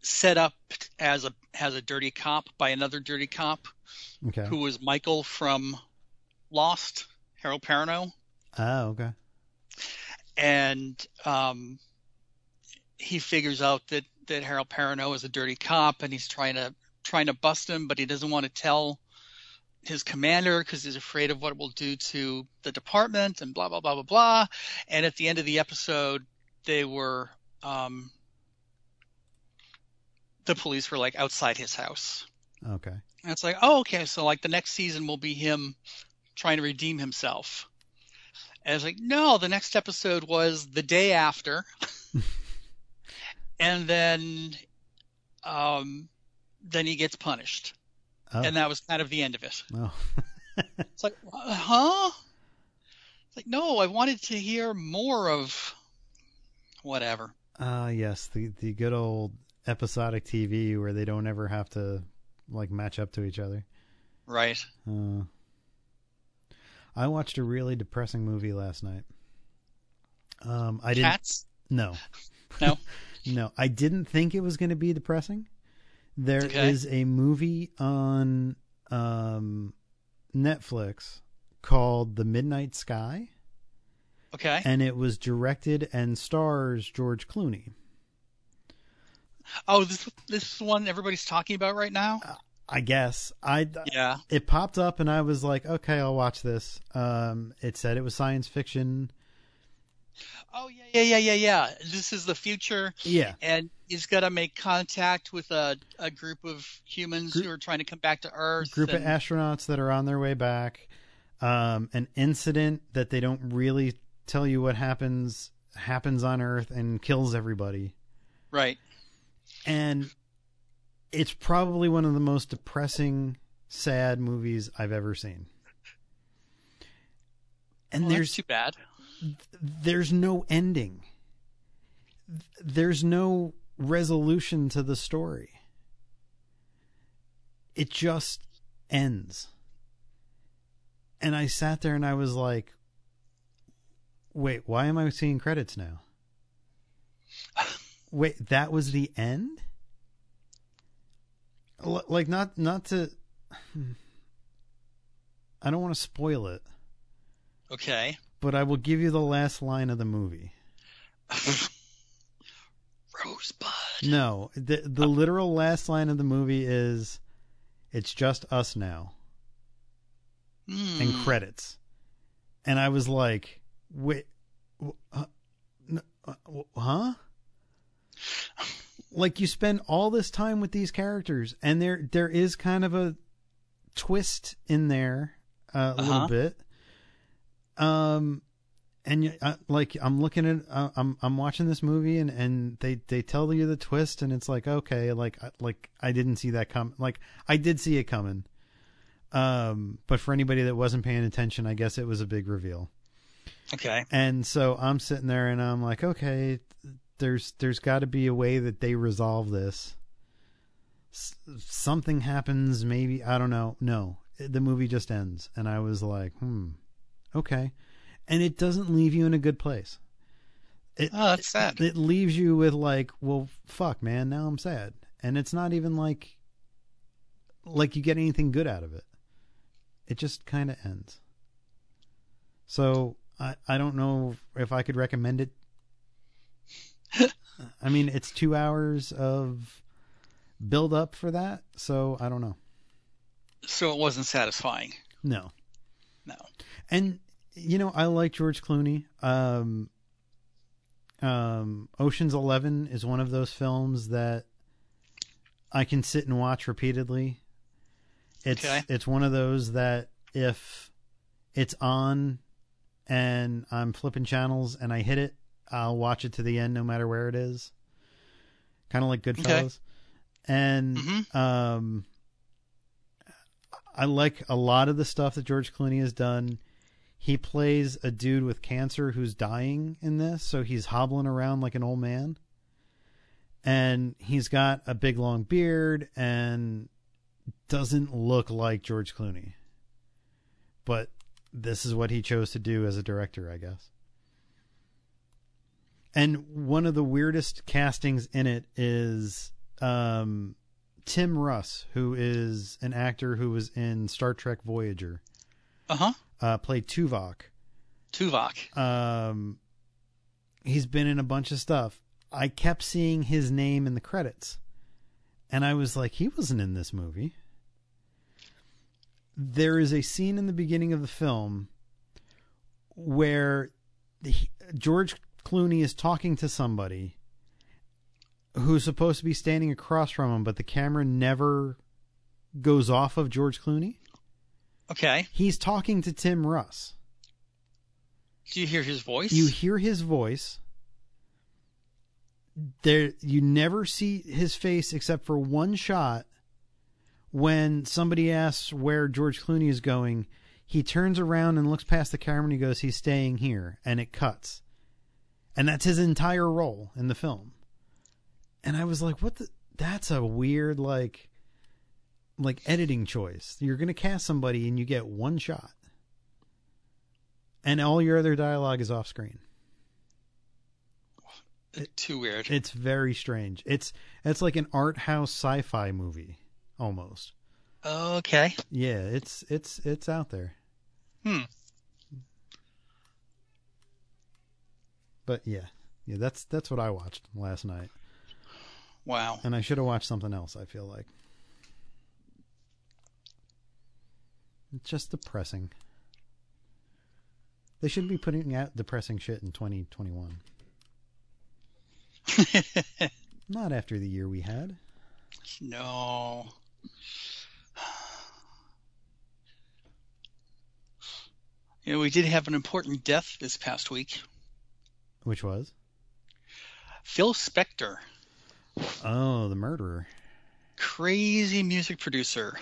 set up as a as a dirty cop by another dirty cop okay. who was Michael from Lost, Harold Perrineau. Ah, okay. and um, he figures out that that Harold Perrineau is a dirty cop, and he's trying to trying to bust him, but he doesn't want to tell his commander because he's afraid of what it will do to the department, and blah blah blah blah blah. And at the end of the episode, they were um, the police were like outside his house. Okay. And it's like, oh, okay, so like the next season will be him trying to redeem himself. And it's like, no, the next episode was the day after. and then um then he gets punished. Oh. And that was kind of the end of it. oh. It's like, huh? It's like, no, I wanted to hear more of whatever. Ah, yes, the the good old episodic TV where they don't ever have to like match up to each other. Right. Uh, I watched a really depressing movie last night. Um, I didn't. Cats? No. No? no, I didn't think it was going to be depressing. There is Okay. a movie on um, Netflix called The Midnight Sky, Okay. and it was directed and stars George Clooney. Oh, this this is the one everybody's talking about right now? I guess I Yeah. it popped up and I was like, okay, I'll watch this. Um, it said it was science fiction. Oh yeah, yeah, yeah, yeah, yeah. This is the future, Yeah. and he's got to make contact with a, a group of humans Group- who are trying to come back to Earth. group of astronauts that are on their way back. Um, an incident that they don't really tell you what happens happens on Earth and kills everybody. right. And it's probably one of the most depressing, sad movies I've ever seen. And Well, there's too bad. there's no ending. There's no resolution to the story. It just ends. And I sat there and I was like, wait, why am I seeing credits now? Wait, that was the end? L- Like not not to I don't want to spoil it, Okay. but I will give you the last line of the movie. Rosebud. No, the the literal last line of the movie is, "It's just us now," Hmm. and credits. And I was like, "Wait, uh, uh, huh?" Like you spend all this time with these characters, and there there is kind of a twist in there uh, a little Uh-huh. bit. Um, and uh, like I'm looking at uh, I'm I'm watching this movie and and they they tell you the twist and it's like okay like I- like I didn't see that come like I did see it coming. Um, but for anybody that wasn't paying attention, I guess it was a big reveal. Okay. And so I'm sitting there and I'm like, okay, there's there's got to be a way that they resolve this. S- something happens, maybe I don't know. No, the movie just ends, and I was like, hmm, okay, and it doesn't leave you in a good place. It, Oh, that's sad. It leaves you with like, well, fuck, man, now I'm sad, and it's not even like like you get anything good out of it. It just kind of ends. So I I don't know if I could recommend it. I mean, it's two hours of build up for that, so I don't know. So it wasn't satisfying. No, No. and you know I like George Clooney. Um, um, Ocean's Eleven is one of those films that I can sit and watch repeatedly. It's Okay. it's one of those that if it's on and I'm flipping channels and I hit it, I'll watch it to the end no matter where it is. Kind of like Goodfellas. And Mhm. um I like a lot of the stuff that George Clooney has done. He plays a dude with cancer who's dying in this, so he's hobbling around like an old man. And he's got a big long beard and doesn't look like George Clooney. But this is what he chose to do as a director, I guess. And one of the weirdest castings in it is um, Tim Russ, who is an actor who was in Star Trek Voyager, Uh huh. Uh, played Tuvok. Tuvok. Um, he's been in a bunch of stuff. I kept seeing his name in the credits, and I was like, he wasn't in this movie. There is a scene in the beginning of the film where he, George Clooney is talking to somebody who's supposed to be standing across from him, but the camera never goes off of George Clooney. Okay. He's talking to Tim Russ. Do you hear his voice? You hear his voice. There, you never see his face except for one shot. When somebody asks where George Clooney is going, he turns around and looks past the camera and he goes, "He's staying here," and it cuts, and that's his entire role in the film. And I was like, "What the? That's a weird like, like editing choice. You're gonna cast somebody and you get one shot." and all your other dialogue is off screen. Too weird. It's very strange. It's it's like an art house sci-fi movie almost. okay. Yeah, it's it's it's out there. Hmm. But yeah. Yeah, that's that's what I watched last night. Wow. And I should have watched something else, I feel like. It's just depressing. They shouldn't be putting out depressing shit in 2021. Not after the year we had. no. You know, we did have an important death this past week. Which was? Phil Spector, Oh, the murderer. crazy music producer.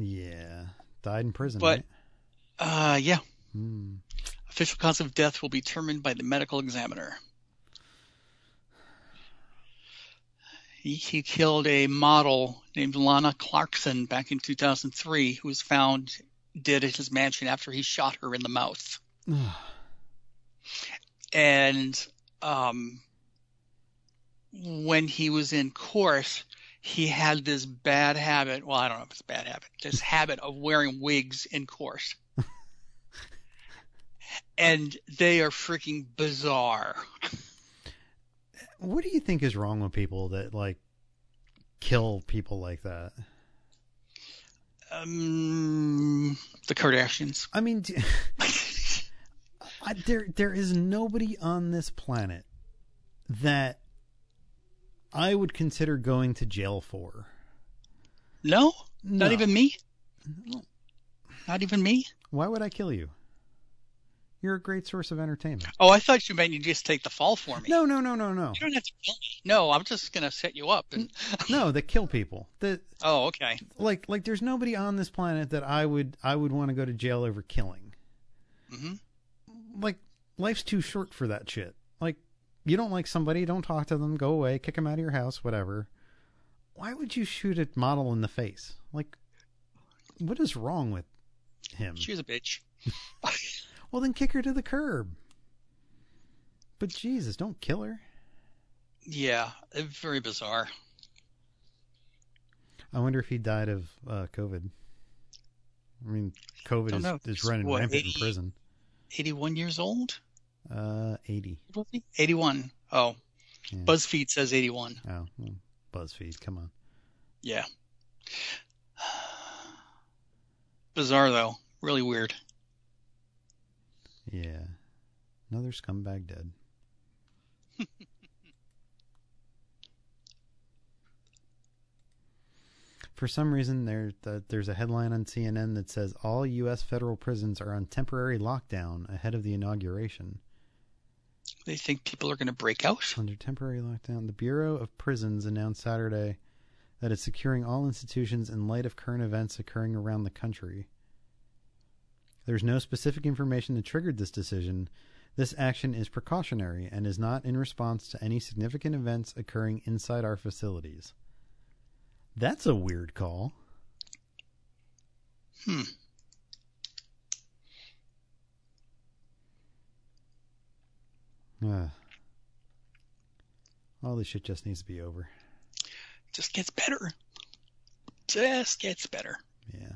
Yeah. Died in prison, But- right? Uh, yeah. Hmm. Official cause of death will be determined by the medical examiner. He, he killed a model named Lana Clarkson back in 2003 who was found dead at his mansion after he shot her in the mouth. And um, when he was in court, he had this bad habit. Well, I don't know if it's a bad habit. This habit of wearing wigs in court. and they are freaking bizarre. what do you think is wrong with people that like kill people like that? Um, the Kardashians. I mean, d- I, there there is nobody on this planet that I would consider going to jail for. No, not even me. No. Not even me. Why would I kill you? You're a great source of entertainment. Oh, I thought you meant you'd just take the fall for me. No, no, no, no, no. You don't have to kill me. No, I'm just gonna set you up. And... No, that kill people. That Oh, okay. like like there's nobody on this planet that I would I would want to go to jail over killing. Mm-hmm. Like life's too short for that shit. Like you don't like somebody, don't talk to them, go away, kick them out of your house, whatever. Why would you shoot a model in the face? Like what is wrong with him? She was a bitch. Well, then kick her to the curb. But Jesus, don't kill her. Yeah, very bizarre. I wonder if he died of uh, COVID. I mean, COVID is, is running what, rampant 80? in prison. 81 years old? Uh, 80. Was he? 81. Oh, Yeah. BuzzFeed says 81. Oh, well, BuzzFeed, come on. Yeah. Bizarre though. Really weird. Yeah. Another scumbag dead. For some reason, there the, there's a headline on CNN that says all U.S. federal prisons are on temporary lockdown ahead of the inauguration. They think people are going to break out. Under temporary lockdown, the Bureau of Prisons announced Saturday that it's securing all institutions in light of current events occurring around the country. There's no specific information that triggered this decision. This action is precautionary and is not in response to any significant events occurring inside our facilities. That's a weird call. Hmm. Ugh. All this shit just needs to be over. Just gets better. Just gets better. Yeah.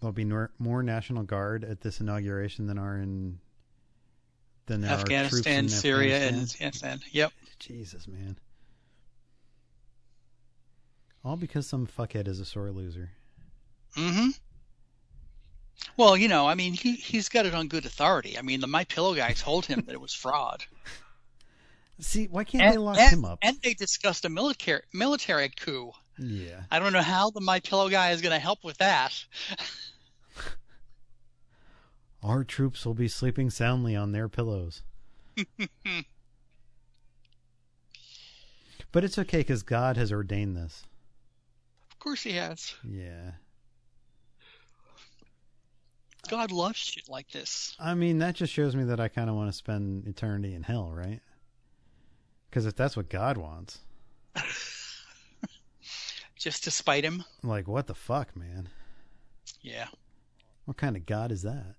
There'll be nor- more National Guard at this inauguration than are in than there are troops Afghanistan, in Syria, Afghanistan. and Afghanistan. Yep. Jesus, man. All because some fuckhead is a sore loser. hmm Well, you know, I mean, he he's got it on good authority. I mean, the My Pillow guy told him that it was fraud. See, why can't and, they lock and- him up? and they discussed a military military coup. yeah. I don't know how the My Pillow guy is going to help with that. Our troops will be sleeping soundly on their pillows. but it's okay because God has ordained this. Of course he has. Yeah. God loves shit like this. I mean, that just shows me that I kind of want to spend eternity in hell, right? Because if that's what God wants, Just to spite him. like, what the fuck, man? Yeah. What kind of God is that?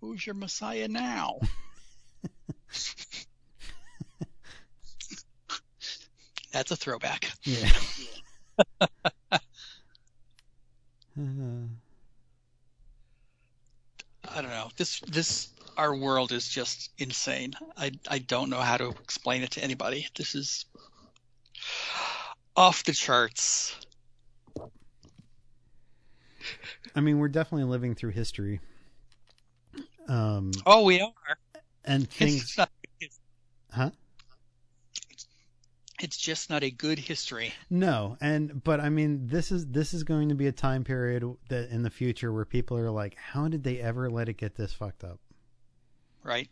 Who's your Messiah now? That's a throwback. Yeah. Uh, I don't know. This this our world is just insane. I I don't know how to explain it to anybody. This is off the charts. I mean, we're definitely living through history. Um, Oh, we are. and things, not, huh? It's just not a good history. No, and but I mean, this is this is going to be a time period that in the future where people are like, how did they ever let it get this fucked up? Right.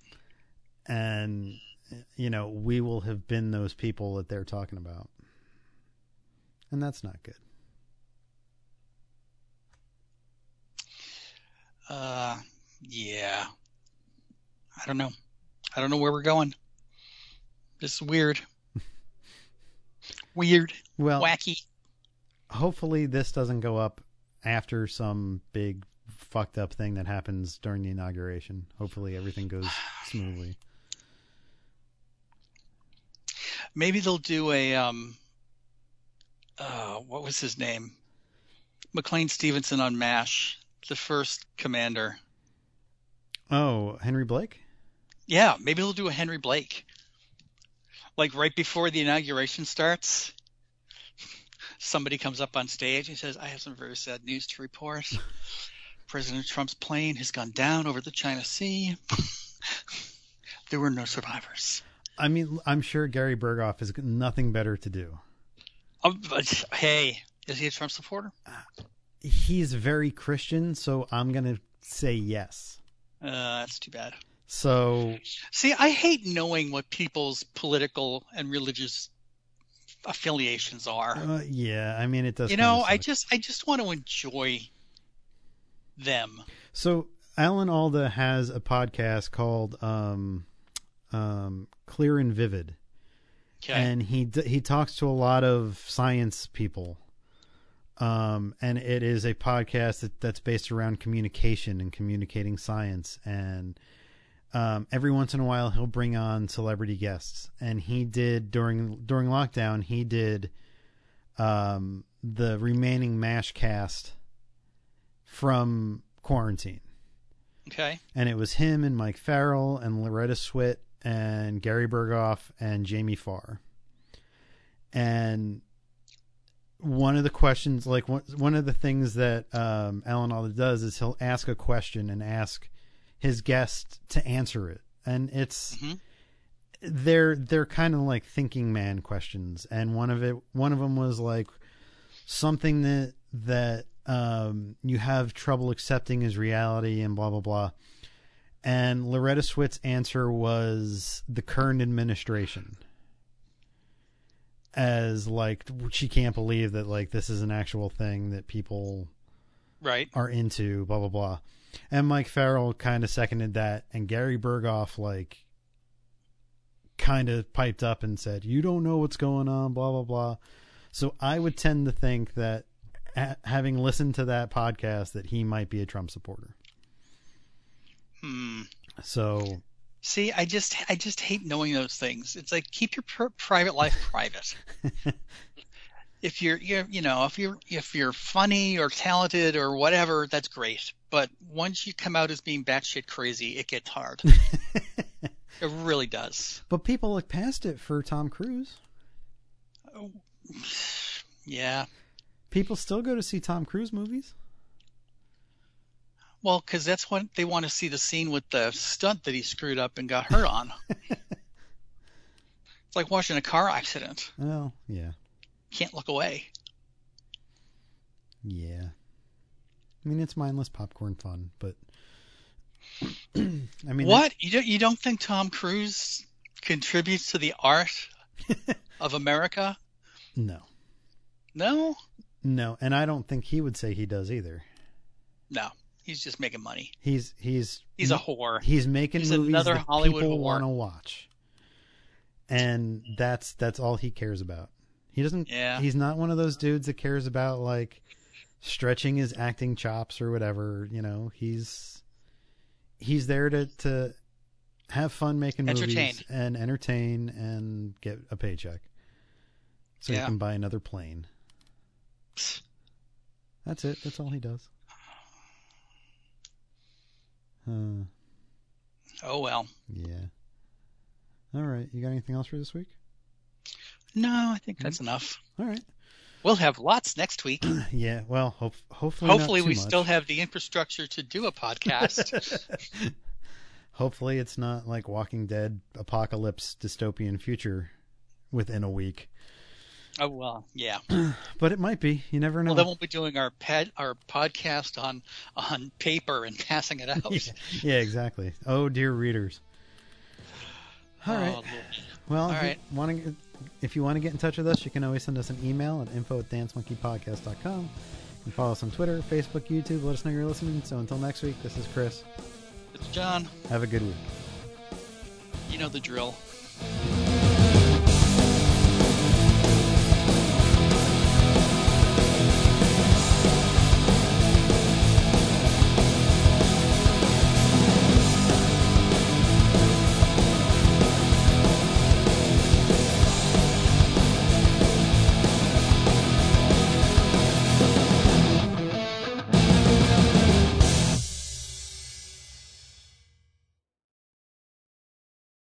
And you know, we will have been those people that they're talking about, and that's not good. Uh, yeah. I don't know. I don't know where we're going. This is weird. Weird. Well, Wacky. hopefully this doesn't go up after some big fucked up thing that happens during the inauguration. Hopefully everything goes smoothly. Maybe they'll do a um. Uh, what was his name? McLean Stevenson on Mash, the first commander. Oh, Henry Blake? Yeah, maybe they'll do a Henry Blake. Like right before the inauguration starts, somebody comes up on stage and says, I have some very sad news to report. President Trump's plane has gone down over the China Sea. there were no survivors. I mean, I'm sure Gary Burghoff has nothing better to do. Um, but, hey, is he a Trump supporter? He's very Christian, so I'm going to say yes. Uh, that's too bad. So, See, I hate knowing what people's political and religious affiliations are. uh, yeah, I mean, it does. you know, I just I just want to enjoy them. So Alan Alda has a podcast called um, um, Clear and Vivid, Okay. and he he talks to a lot of science people. Um, and it is a podcast that, that's based around communication and communicating science. And um, every once in a while, he'll bring on celebrity guests. And he did during during lockdown. He did um, the remaining Mash cast from quarantine okay. and it was him and Mike Farrell and Loretta Swit and Gary Burghoff and Jamie Farr. And one of the questions, like one, one of the things that um, Alan Alda does is he'll ask a question and ask his guest to answer it, and it's Mhm. they're they're kind of like thinking man questions. And one of it, one of them was like something that that um, you have trouble accepting as reality and blah blah blah. And Loretta Swit's answer was the current administration. As like she can't believe that like this is an actual thing that people Right. are into, blah blah blah. And Mike Farrell kind of seconded that, and Gary Burghoff like kind of piped up and said, "You don't know what's going on," blah blah blah. So I would tend to think that, ha- having listened to that podcast, that he might be a Trump supporter. Hmm. So See, I just I just hate knowing those things. It's like keep your pr- private life private. if you're you're you know if you're if you're funny or talented or whatever, that's great. But once you come out as being batshit crazy, it gets hard. it really does. but people look past it for Tom Cruise. Yeah. People still go to see Tom Cruise movies. Well, because that's what they want to see the scene with the stunt that he screwed up and got hurt on. it's like watching a car accident. Oh, yeah, Can't look away. yeah. I mean, it's mindless popcorn fun, but I mean, what you don't you don't think Tom Cruise contributes to the art of America? No, No, no, and I don't think he would say he does either. no. He's just making money. He's he's He's a whore. he's making he's movies another that Hollywood people want to watch, and that's that's all he cares about. He doesn't. Yeah. He's not one of those dudes that cares about like stretching his acting chops or whatever. You know, he's he's there to to have fun making movies and entertain and get a paycheck, so he can buy another plane. That's it. That's all he does. Oh well. yeah. All right. You got anything else for this week? No, I think that's mm-hmm. enough. All right. We'll have lots next week. Yeah. Well, hope, hopefully. not Hopefully, we much. still have the infrastructure to do a podcast. Hopefully, it's not like Walking Dead apocalypse dystopian future within a week. Oh well, yeah. But it might be. You never know. Well, then we'll be doing our pet our podcast on on paper and passing it out. yeah, yeah, exactly. Oh, dear readers. Oh, All Oh, right. Lord. Well, All right. want to, if you want to get in touch with us, you can always send us an email at info at dancemonkeypodcast.com. You can follow us on Twitter, Facebook, YouTube. Let us know you're listening. So until next week, this is Chris. It's John. Have a good week. You know the drill.